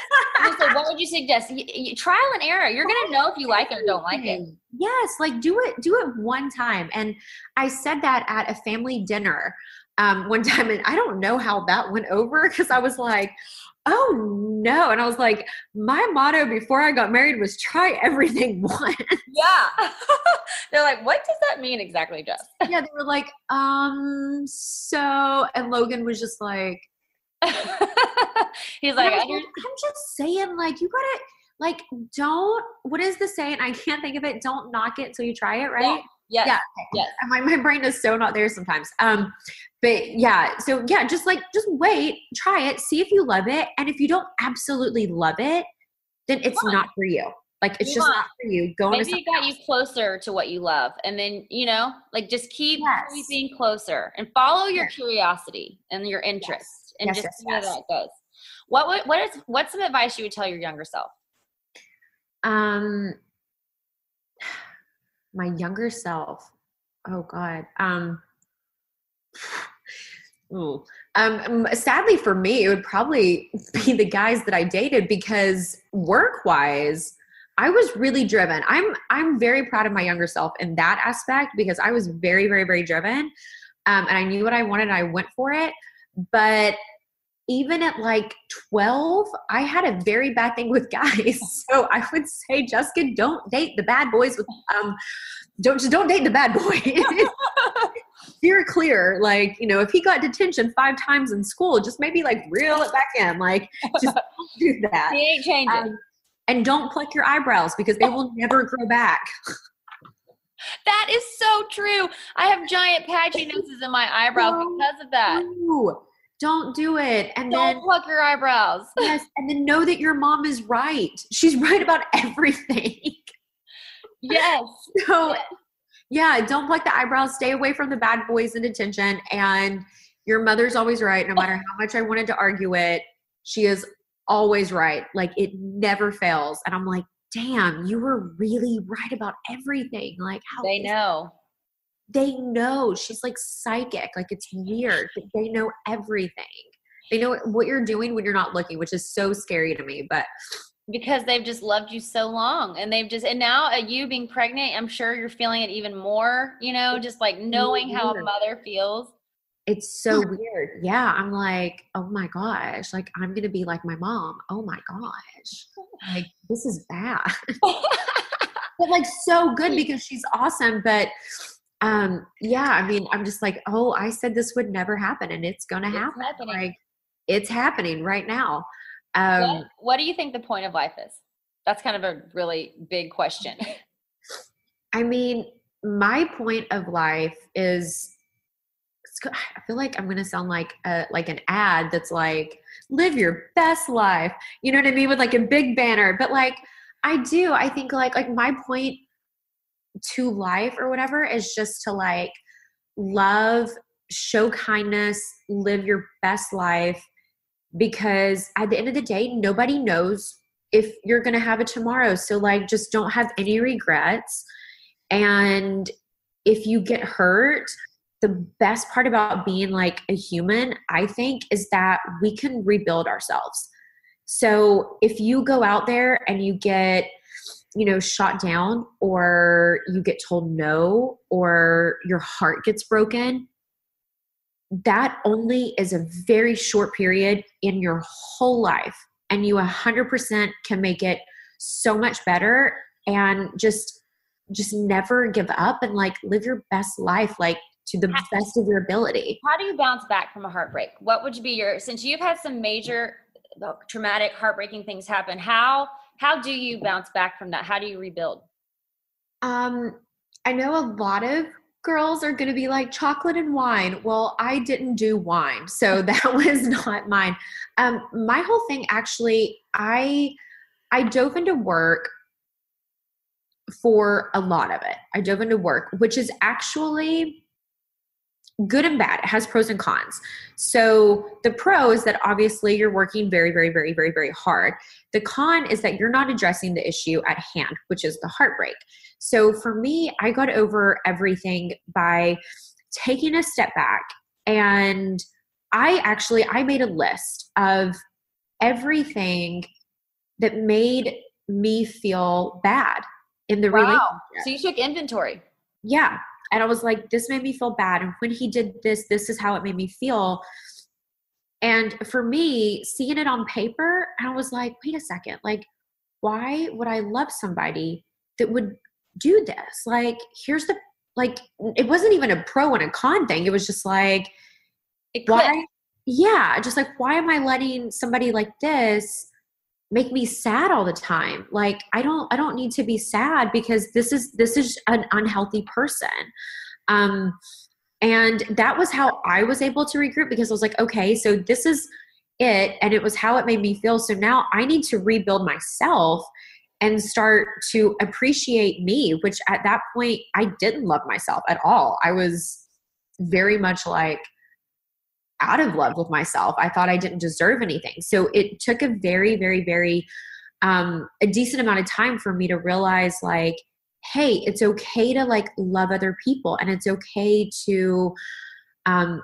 So what would you suggest? You, you, trial and error. You're gonna know if you like it or don't like it.
Yes. Like do it do it one time. And i said that at a family dinner um, one [LAUGHS] time and i don't know how that went over because i was like oh no. And I was like, my motto before I got married was try everything [LAUGHS] once.
Yeah. [LAUGHS] They're like, what does that mean exactly, Jess?
yeah, they were like, um, so, and Logan was just like, [LAUGHS]
he's like,
I'm just saying, like, you gotta, like, don't, what is the saying? I can't think of it. Don't knock it until you try it, right?
Yeah. Yes. Yeah. Yes.
My, my brain is so not there sometimes. Um, but yeah, so yeah, just like just wait, try it, see if you love it. And if you don't absolutely love it, then it's not for you. Like it's just
on.
not for you. Go
Maybe it got
else.
you closer to what you love. And then, you know, like just keep
Yes.
closer and follow your
Yes.
curiosity and your interest and
Yes,
just
yes,
see where
yes.
that goes. What would, what is, what's some advice you would tell your younger self?
Um, my younger self. Oh God. Um. [SIGHS] ooh. Um, sadly for me, it would probably [LAUGHS] be the guys that I dated because work wise, I was really driven. I'm I'm very proud of my younger self in that aspect because I was very very very driven, um, and I knew what I wanted. and I went for it, but even at like 12, I had a very bad thing with guys. [LAUGHS] So I would say, Jessica, don't date the bad boys with um don't just don't date the bad boy. [LAUGHS] Steer clear. Like, you know, if he got detention five times in school, just maybe like reel it back in. Like, just [LAUGHS] don't do that.
He ain't changing.
Um, and don't pluck your eyebrows because they will never grow back.
that is so true. I have giant patchy noses in my eyebrows because of that.
No, don't do it. And
Don't
then
pluck your eyebrows. [LAUGHS]
yes, and then know that your mom is right. She's [LAUGHS] right about everything.
yes. [LAUGHS]
So yeah, don't pluck the eyebrows. Stay away from the bad boys in detention. And your mother's always right. No matter how much I wanted to argue it, she is always right. Like it never fails. And I'm like, damn, you were really right about everything. Like how
They know.
They know. She's like psychic. Like it's weird. They know everything. They know what you're doing when you're not looking, which is so scary to me. But
because they've just loved you so long and they've just and now uh, you being pregnant i'm sure you're feeling it even more you know just like knowing how a mother feels
it's so weird. Yeah, I'm like, oh my gosh, like I'm gonna be like my mom. Oh my gosh, like this is bad, [LAUGHS] [LAUGHS] but like so good because she's awesome. But um, yeah, I mean, I'm just like, oh, I said this would never happen, and it's gonna
It's
happen.
happening.
Like it's happening right now.
what,
Um,
what do you think the point of life is that's kind of a really big question [LAUGHS]
I mean, my point of life is I feel like I'm gonna sound like a like an ad that's like live your best life. You know what I mean? With like a big banner. But like I do, I think like like my point to life or whatever is just to like love, show kindness, live your best life because at the end of the day, nobody knows if you're gonna have a tomorrow. So like just don't have any regrets. And if you get hurt, the best part about being like a human, I think, is that we can rebuild ourselves. So if you go out there and you get, you know, shot down or you get told no or your heart gets broken, that only is a very short period in your whole life. And you 100% can make it so much better and just just never give up and like live your best life like to the best of your ability.
how do you bounce back from a heartbreak what would be your since you've had some major uh, traumatic heartbreaking things happen how how do you bounce back from that how do you rebuild
Um I know a lot of girls are going to be like chocolate and wine. Well, I didn't do wine, so [LAUGHS] that was not mine. Um my whole thing actually I I dove into work for a lot of it. I dove into work, which is actually good and bad. It has pros and cons. So the pro is that obviously you're working very, very, very, very, very hard. The con is that you're not addressing the issue at hand, which is the heartbreak. So for me, I got over everything by taking a step back and I actually I made a list of everything that made me feel bad in the relationship
so you took inventory
yeah and i was like this made me feel bad. And when he did this this is how it made me feel. And for me seeing it on paper i was like wait a second. Like why would i love somebody that would do this? Like here's the like it wasn't even a pro and a con thing. It was just like
it
why yeah just like why am i letting somebody like this make me sad all the time. Like i don't i don't need to be sad because this is this is an unhealthy person. Um and that was how i was able to regroup because i was like okay so this is it. And it was how it made me feel. So now i need to rebuild myself and start to appreciate me, which at that point I didn't love myself at all. I was very much like out of love with myself. I thought I didn't deserve anything. So it took a very, very, very um, a decent amount of time for me to realize like, hey, it's okay to like love other people and it's okay to um,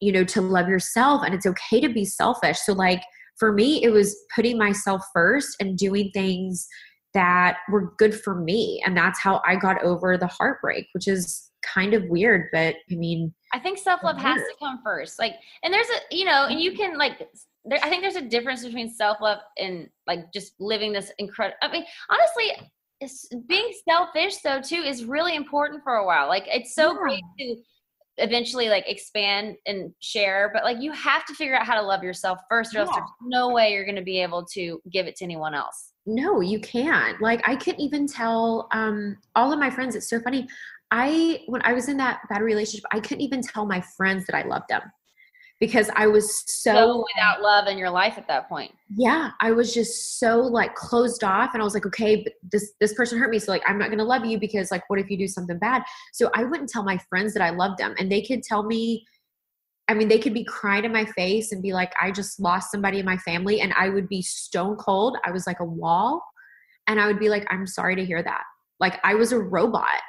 you know, to love yourself and it's okay to be selfish. So like for me, it was putting myself first and doing things that were good for me. And that's how I got over the heartbreak, which is kind of weird, but I mean,
I think self love has to come first. Like, and there's a, you know, and you can like, there, I think there's a difference between self love and like just living this incredible. I mean, honestly, being selfish though too is really important for a while. Like, it's so yeah. great to eventually like expand and share but like you have to figure out how to love yourself first or else there's no way you're going to be able to give it to anyone else
no you can't like i couldn't even tell um all of my friends it's so funny i when i was in that bad relationship i couldn't even tell my friends that i loved them because I was so,
so, without love in your life at that point.
Yeah, I was just so like closed off, and I was like, okay, but this this person hurt me, so like I'm not gonna love you because like what if you do something bad? So I wouldn't tell my friends that I loved them, and they could tell me. I mean, they could be crying in my face and be like, I just lost somebody in my family, and I would be stone cold. I was like a wall, and I would be like, I'm sorry to hear that. Like I was a robot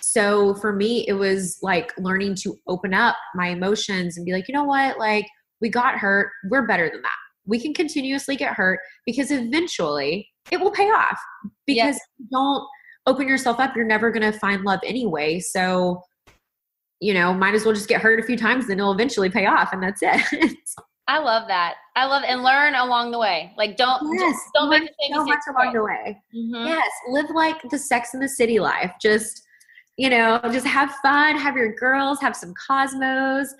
so for me, it was like learning to open up my emotions and be like, you know what? Like, we got hurt. We're better than that. We can continuously get hurt because eventually it will pay off. Because yes. don't open yourself up, you're never going to find love anyway. So, you know, might as well just get hurt a few times, then it'll eventually pay off, and that's it. [LAUGHS]
I love that. I love and learn along the way. Like don't yes, just don't make the same so much
along the way. Mm-hmm. Yes, live like the Sex in the City life. Just you know, just have fun, have your girls, have some Cosmos,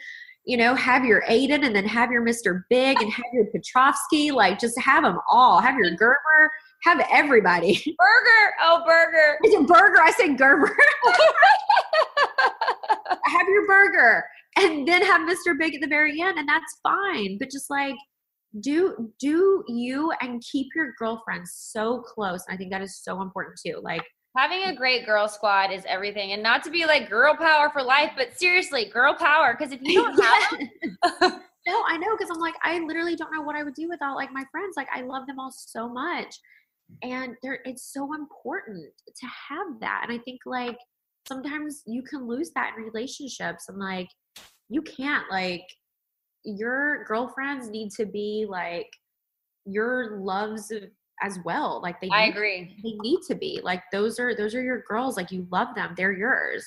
you know, have your Aidan and then have your Mr. Big and have your Petrovsky. Like, just have them all. Have your Gerber, have everybody. [LAUGHS]
Berger. Oh, Berger.
It's a burger. I said Gerber. [LAUGHS] have your Berger and then have Mr. Big at the very end, and that's fine. But just like, do do you and keep your girlfriends so close. I think that is so important too. Like
having a great girl squad is everything. And not to be like girl power for life but seriously girl power because if you don't [LAUGHS] have [LAUGHS]
no i know because i'm like i literally don't know what i would do without like my friends. Like i love them all so much. And there it's so important to have that. And i think like sometimes you can lose that in relationships and like you can't like your girlfriends need to be like your loves of as well like they
i agree.
they need to be like those are those are your girls like you love them they're yours.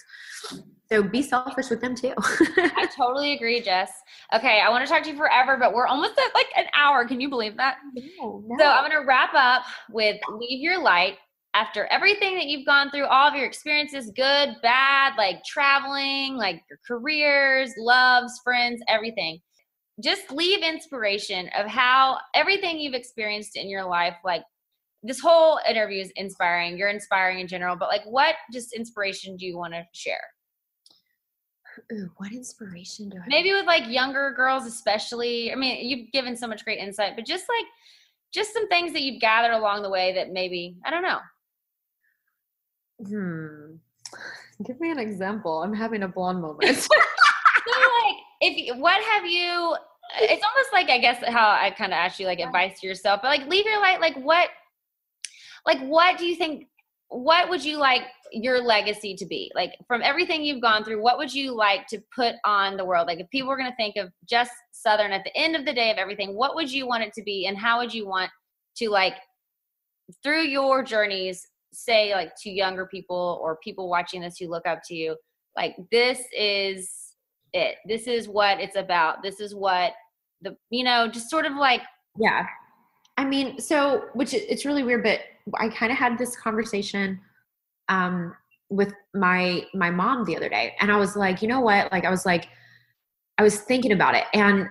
So be selfish with them too. [LAUGHS]
I totally agree jess. Okay i want to talk to you forever but we're almost at like an hour can you believe that? No, no. so i'm going to wrap up with leave your light. After everything that you've gone through all of your experiences good bad like traveling like your careers loves friends everything just leave inspiration of how everything you've experienced in your life like this whole interview is inspiring you're inspiring in general but like what just inspiration do you want to share
Ooh, what inspiration do I
maybe have? with like younger girls especially i mean you've given so much great insight but just like just some things that you've gathered along the way that maybe i don't know.
Hmm. [SIGHS] Give me an example i'm having a blonde [LAUGHS] moment. so
like if what have you it's almost like I guess how I kind of asked you like advice to yourself, but like leave your light. Like what, like what do you think? What would you like your legacy to be? Like from everything you've gone through, what would you like to put on the world? Like if people were going to think of just Southern at the end of the day of everything, what would you want it to be, and how would you want to like through your journeys say like to younger people or people watching this who look up to you like this is it. This is what it's about. This is what the you know just sort of like
yeah. I mean, so which it's really weird, but I kind of had this conversation um with my my mom the other day and I was like, you know what? Like I was like I was thinking about it and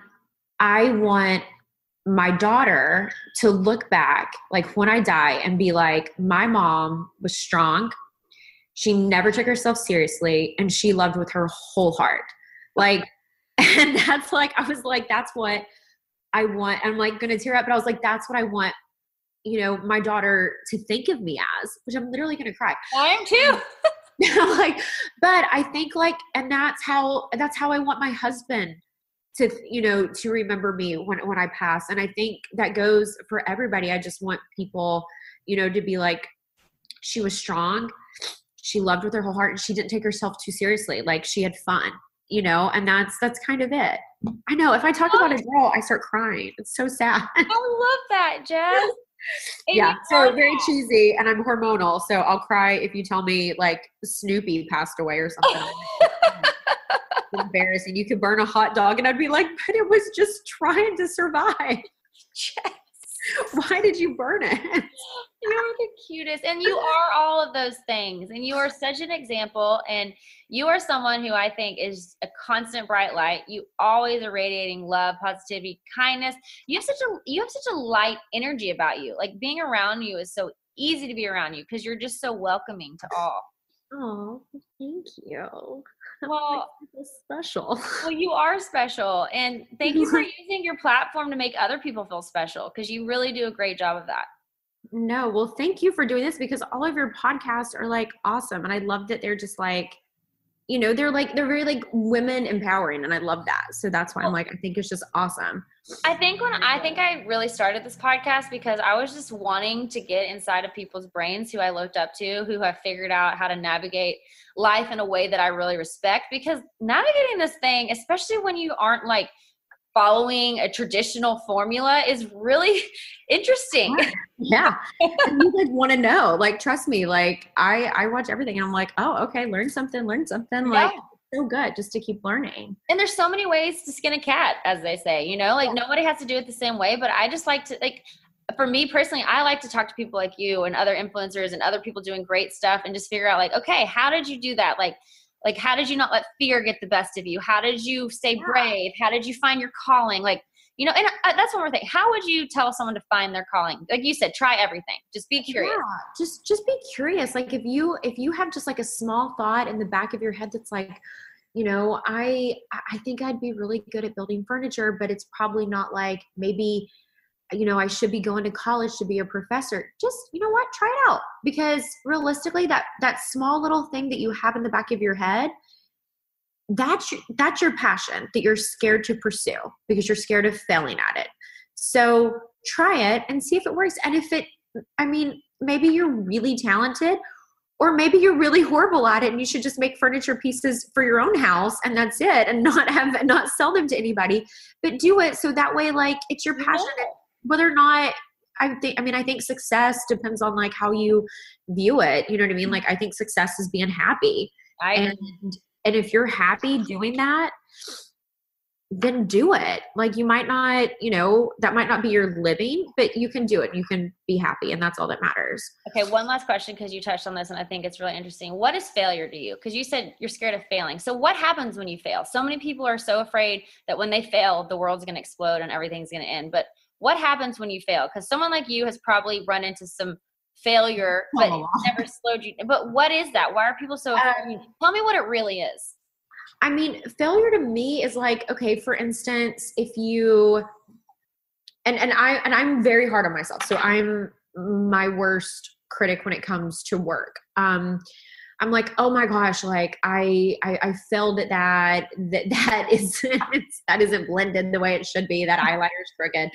I want my daughter to look back like when I die and be like my mom was strong. She never took herself seriously and she loved with her whole heart. Like, [LAUGHS] and that's like, I was like, that's what I want. I'm like gonna tear up, but I was like, that's what I want you know, my daughter to think of me as, which I'm literally gonna cry.
I am too.
Um, [LAUGHS] like, but I think like, and that's how that's how I want my husband to you know to remember me when when I pass. And I think that goes for everybody. I just want people, you know, to be like, she was strong, she loved with her whole heart, and she didn't take herself too seriously. Like she had fun, you know, and that's that's kind of it. I know if I talk about a girl, I start crying. It's so sad.
I love that, Jess. [LAUGHS]
Yeah, so very cheesy, and I'm hormonal, so I'll cry if you tell me like Snoopy passed away or something. [LAUGHS] Embarrassing. You could burn a hot dog, and I'd be like, but it was just trying to survive.
Jess. [LAUGHS]
Why did you burn it?
You're the cutest. And you are all of those things. And you are such an example. And you are someone who I think is a constant bright light. You always are radiating love, positivity, kindness. You have such a you have such a light energy about you. Like being around you is so easy to be around you because you're just so welcoming to all.
Oh, thank you. [LAUGHS]
Well,
special.
well, you are special. And thank you for [LAUGHS] using your platform to make other people feel special because you really do a great job of that.
No, well, thank you for doing this because all of your podcasts are like awesome. And I love that they're just like, you know, they're like, they're very like women empowering. And I love that. So that's why I'm like, I think it's just awesome.
I think when I think I really started this podcast because I was just wanting to get inside of people's brains who I looked up to, who have figured out how to navigate life in a way that I really respect. Because navigating this thing, especially when you aren't like following a traditional formula, is really [LAUGHS] interesting.
Yeah. you like want to know. Like, trust me, like I I watch everything and I'm like, oh, okay, learn something, learn something. Like
Yeah.
so good just to keep learning.
And there's so many ways to skin a cat, as they say, you know, like nobody has to do it the same way, but I just like to like for me personally, I like to talk to people like you and other influencers and other people doing great stuff and just figure out like, okay, how did you do that? Like like how did you not let fear get the best of you? How did you stay
Yeah.
brave? How did you find your calling? Like, you know, and uh, that's one more thing. How would you tell someone to find their calling? Like you said, try everything. Just be curious.
Yeah, just just be curious. Like if you if you have just like a small thought in the back of your head that's like, you know, I I think I'd be really good at building furniture, but it's probably not like maybe you know, I should be going to college to be a professor. Just, you know what? Try it out because realistically that that small little thing that you have in the back of your head that's your, that's your passion that you're scared to pursue because you're scared of failing at it. So try it and see if it works. And if it, I mean, maybe you're really talented, or maybe you're really horrible at it, and you should just make furniture pieces for your own house, and that's it, and [LAUGHS] not have not sell them to anybody. But do it so that way, like it's your passion. Whether or not I think, I mean, I think success depends on like how you view it. You know what I mean? Mm-hmm. Like I think success is being happy
I
and and if you're happy doing that then do it like you might not you know that might not be your living but you can do it you can be happy and that's all that matters
Okay, one last question because you touched on this and I think it's really interesting. What is failure to you? Because you said you're scared of failing. So, what happens when you fail? So many people are so afraid that when they fail, the world's going to explode and everything's going to end. But what happens when you fail? Because someone like you has probably run into some failure, but
Oh.
never slowed you. But what is that? Why are people so afraid?
Um,
Tell me what it really is.
i mean failure to me is like okay for instance if you and and i and i'm very hard on myself so i'm my worst critic when it comes to work um I'm like, oh my gosh, like I, I, I failed at that. That [LAUGHS] that is that isn't blended the way it should be. That eyeliner's crooked.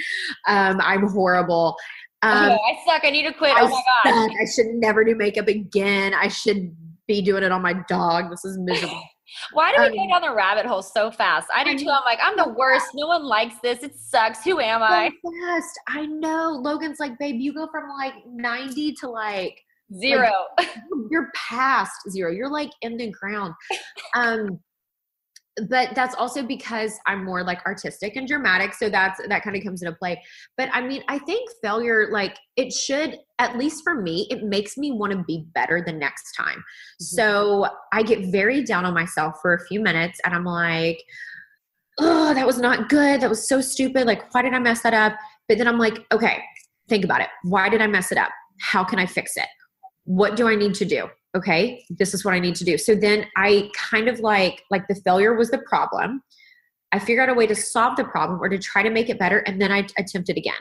Um, I'm horrible. Um,
oh, I suck. I need to quit.
I
oh my gosh.
suck. I should never do makeup again. I should be doing it on my dog. This is miserable. [LAUGHS]
Why do we
um,
go down the rabbit hole so fast? I do too. I'm like, I'm the worst. No one likes this. It sucks. Who am I?
Fast. I know. Logan's like, babe, you go from like 90 to like
Zero. [LAUGHS]
you're past zero. You're like in the ground. Um, but that's also because I'm more like artistic and dramatic. So that's that kind of comes into play. But I mean, I think failure, like it should, at least for me, it makes me want to be better the next time. So I get very down on myself for a few minutes and I'm like, oh, that was not good. That was so stupid. Like, why did I mess that up? But then I'm like, okay, think about it. Why did I mess it up? How can I fix it? What do I need to do? Okay, this is what I need to do. So then I kind of like, like the failure was the problem. I figure out a way to solve the problem or to try to make it better, and then I attempt it again.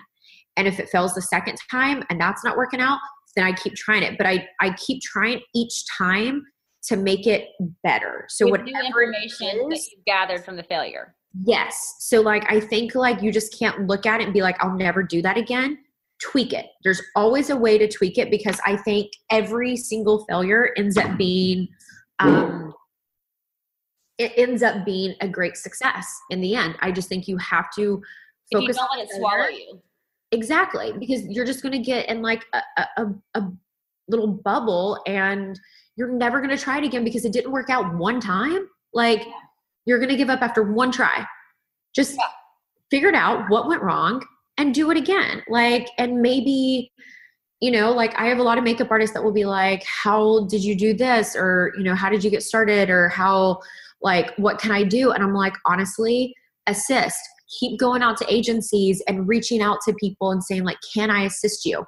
And if it fails the second time and that's not working out, then I keep trying it. But I, I keep trying each time to make it better. So
With
whatever
information that
is-
you gathered from the failure.
Yes. So like I think like you just can't look at it and be like, I'll never do that again. Tweak it. There's always a way to tweak it because I think every single failure ends up being um it ends up being a great success in the end. I just think you have to
If you
focus
don't let it swallow you.
Exactly, because you're just going to get in like a, a, a, a little bubble and you're never going to try it again because it didn't work out one time. Like you're going to give up after one try. Just
Yeah.
figure it out what went wrong and do it again. Like, and maybe, you know, like I have a lot of makeup artists that will be like, how did you do this? Or, you know, how did you get started? Or how, like, what can I do? And I'm like, honestly, assist keep going out to agencies and reaching out to people and saying like can i assist you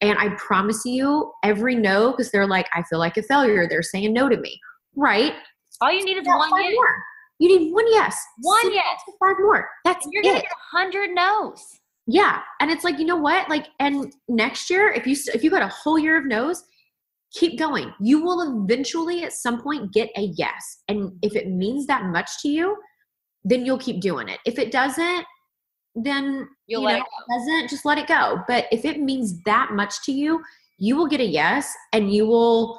and i promise you every no because they're like i feel like a failure they're saying no to me right
All you need is
Now
one yes.
more you need one yes
One
Sit
yes.
five more that's
And you're gonna
it
get hundred no's.
Yeah and it's like you know what? Like and next year if you if you got a whole year of no's keep going. You will eventually at some point get a yes. And if it means that much to you then you'll keep doing it. If it doesn't then
You'll
you know,
it
doesn't just let it go. But if it means that much to you you will get a yes and you will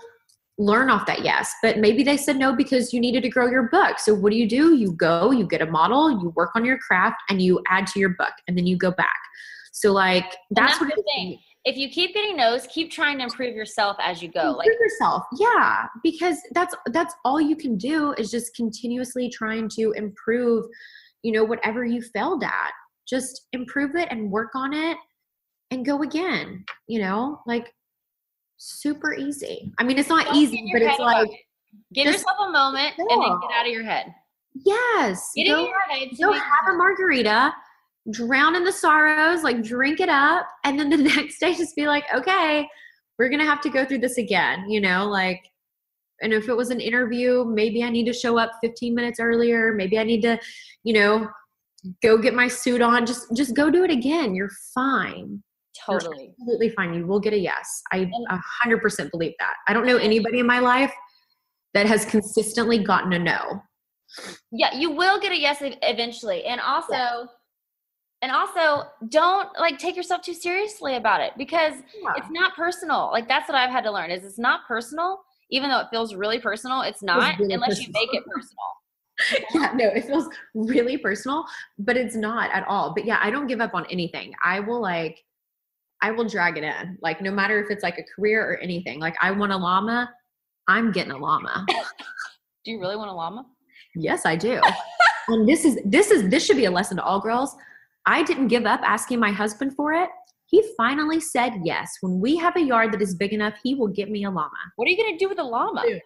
learn off that yes but maybe they said no because you needed to grow your book. So what do you do? You go you get a model you work on your craft and you add to your book and then you go back. So like that's,
that's
what
the thing. If you keep getting no's, keep trying to improve yourself as you go. Like
Improve yourself. Yeah because that's that's all you can do is just continuously trying to improve you know whatever you failed at. Just improve it and work on it and go again you know? Like super easy. I mean it's not
don't
easy but it's like
give
just-
yourself a moment and then get out of your head.
yes.
Get
go,
in your head.
go have a margarita drown in the sorrows like drink it up and then the [LAUGHS] next day just be like okay we're gonna have to go through this again you know like and if it was an interview maybe i need to show up 15 minutes earlier. Maybe i need to you know go get my suit on. Just just go do it again. You're fine
Totally.
absolutely fine you will get a yes i 100% believe that i don't know anybody in my life that has consistently gotten a no
Yeah, you will get a yes eventually. And also
Yes.
and also don't like take yourself too seriously about it because it's not personal. Like that's what I've had to learn is it's not personal even though it feels really personal. It's not
really
unless you make it personal. [LAUGHS]
yeah, no, it feels really personal, but it's not at all. But yeah, I don't give up on anything. I will like, I will drag it in. Like, no matter if it's like a career or anything. Like, I want a llama, I'm getting a llama. [LAUGHS]
Do you really want a llama?
yes, I do. and this is this is this should be a lesson to all girls. I didn't give up asking my husband for it. He finally said yes. When we have a yard that is big enough, he will get me a llama.
What are you gonna do with a llama?
Dude.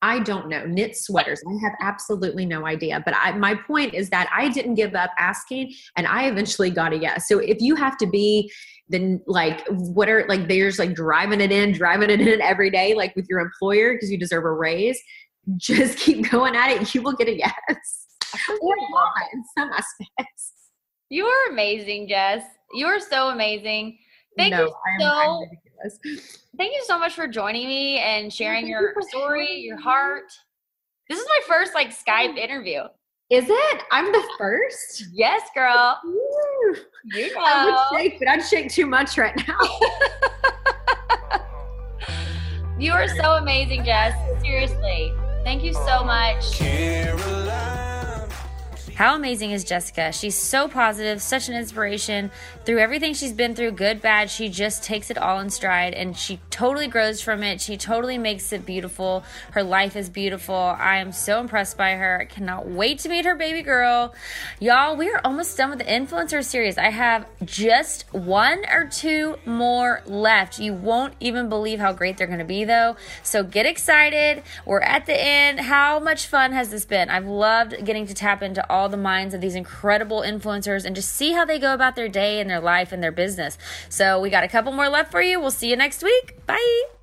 I don't know. Knit sweaters. I have absolutely no idea. But I, my point is that I didn't give up asking and I eventually got a yes. So if you have to be then like what are like there's like driving it in, driving it in every day, like with your employer because you deserve a raise, [LAUGHS] just keep going at it. You will get a yes. Or not in some aspects.
You are amazing, Jess. You are so amazing. Thank
no,
you so
ridiculous.
thank you so much for joining me and sharing your story, your heart. This is my first like Skype interview.
Is it? I'm the first?
Yes, girl.
Woo.
You
I
know.
would shake, but I'd shake too much right now. [LAUGHS]
You are so amazing, Jess. Seriously. Thank you so much.
Caroline.
How amazing is Jessica? She's so positive, such an inspiration. Through everything she's been through, good, bad, she just takes it all in stride and she totally grows from it. She totally makes it beautiful. Her life is beautiful. I am so impressed by her. I cannot wait to meet her baby girl. Y'all, we are almost done with the influencer series. I have just one or two more left. You won't even believe how great they're going to be, though. So get excited. We're at the end. How much fun has this been? I've loved getting to tap into all the minds of these incredible influencers and just see how they go about their day and their life and their business. So we got a couple more left for you. We'll see you next week. Bye.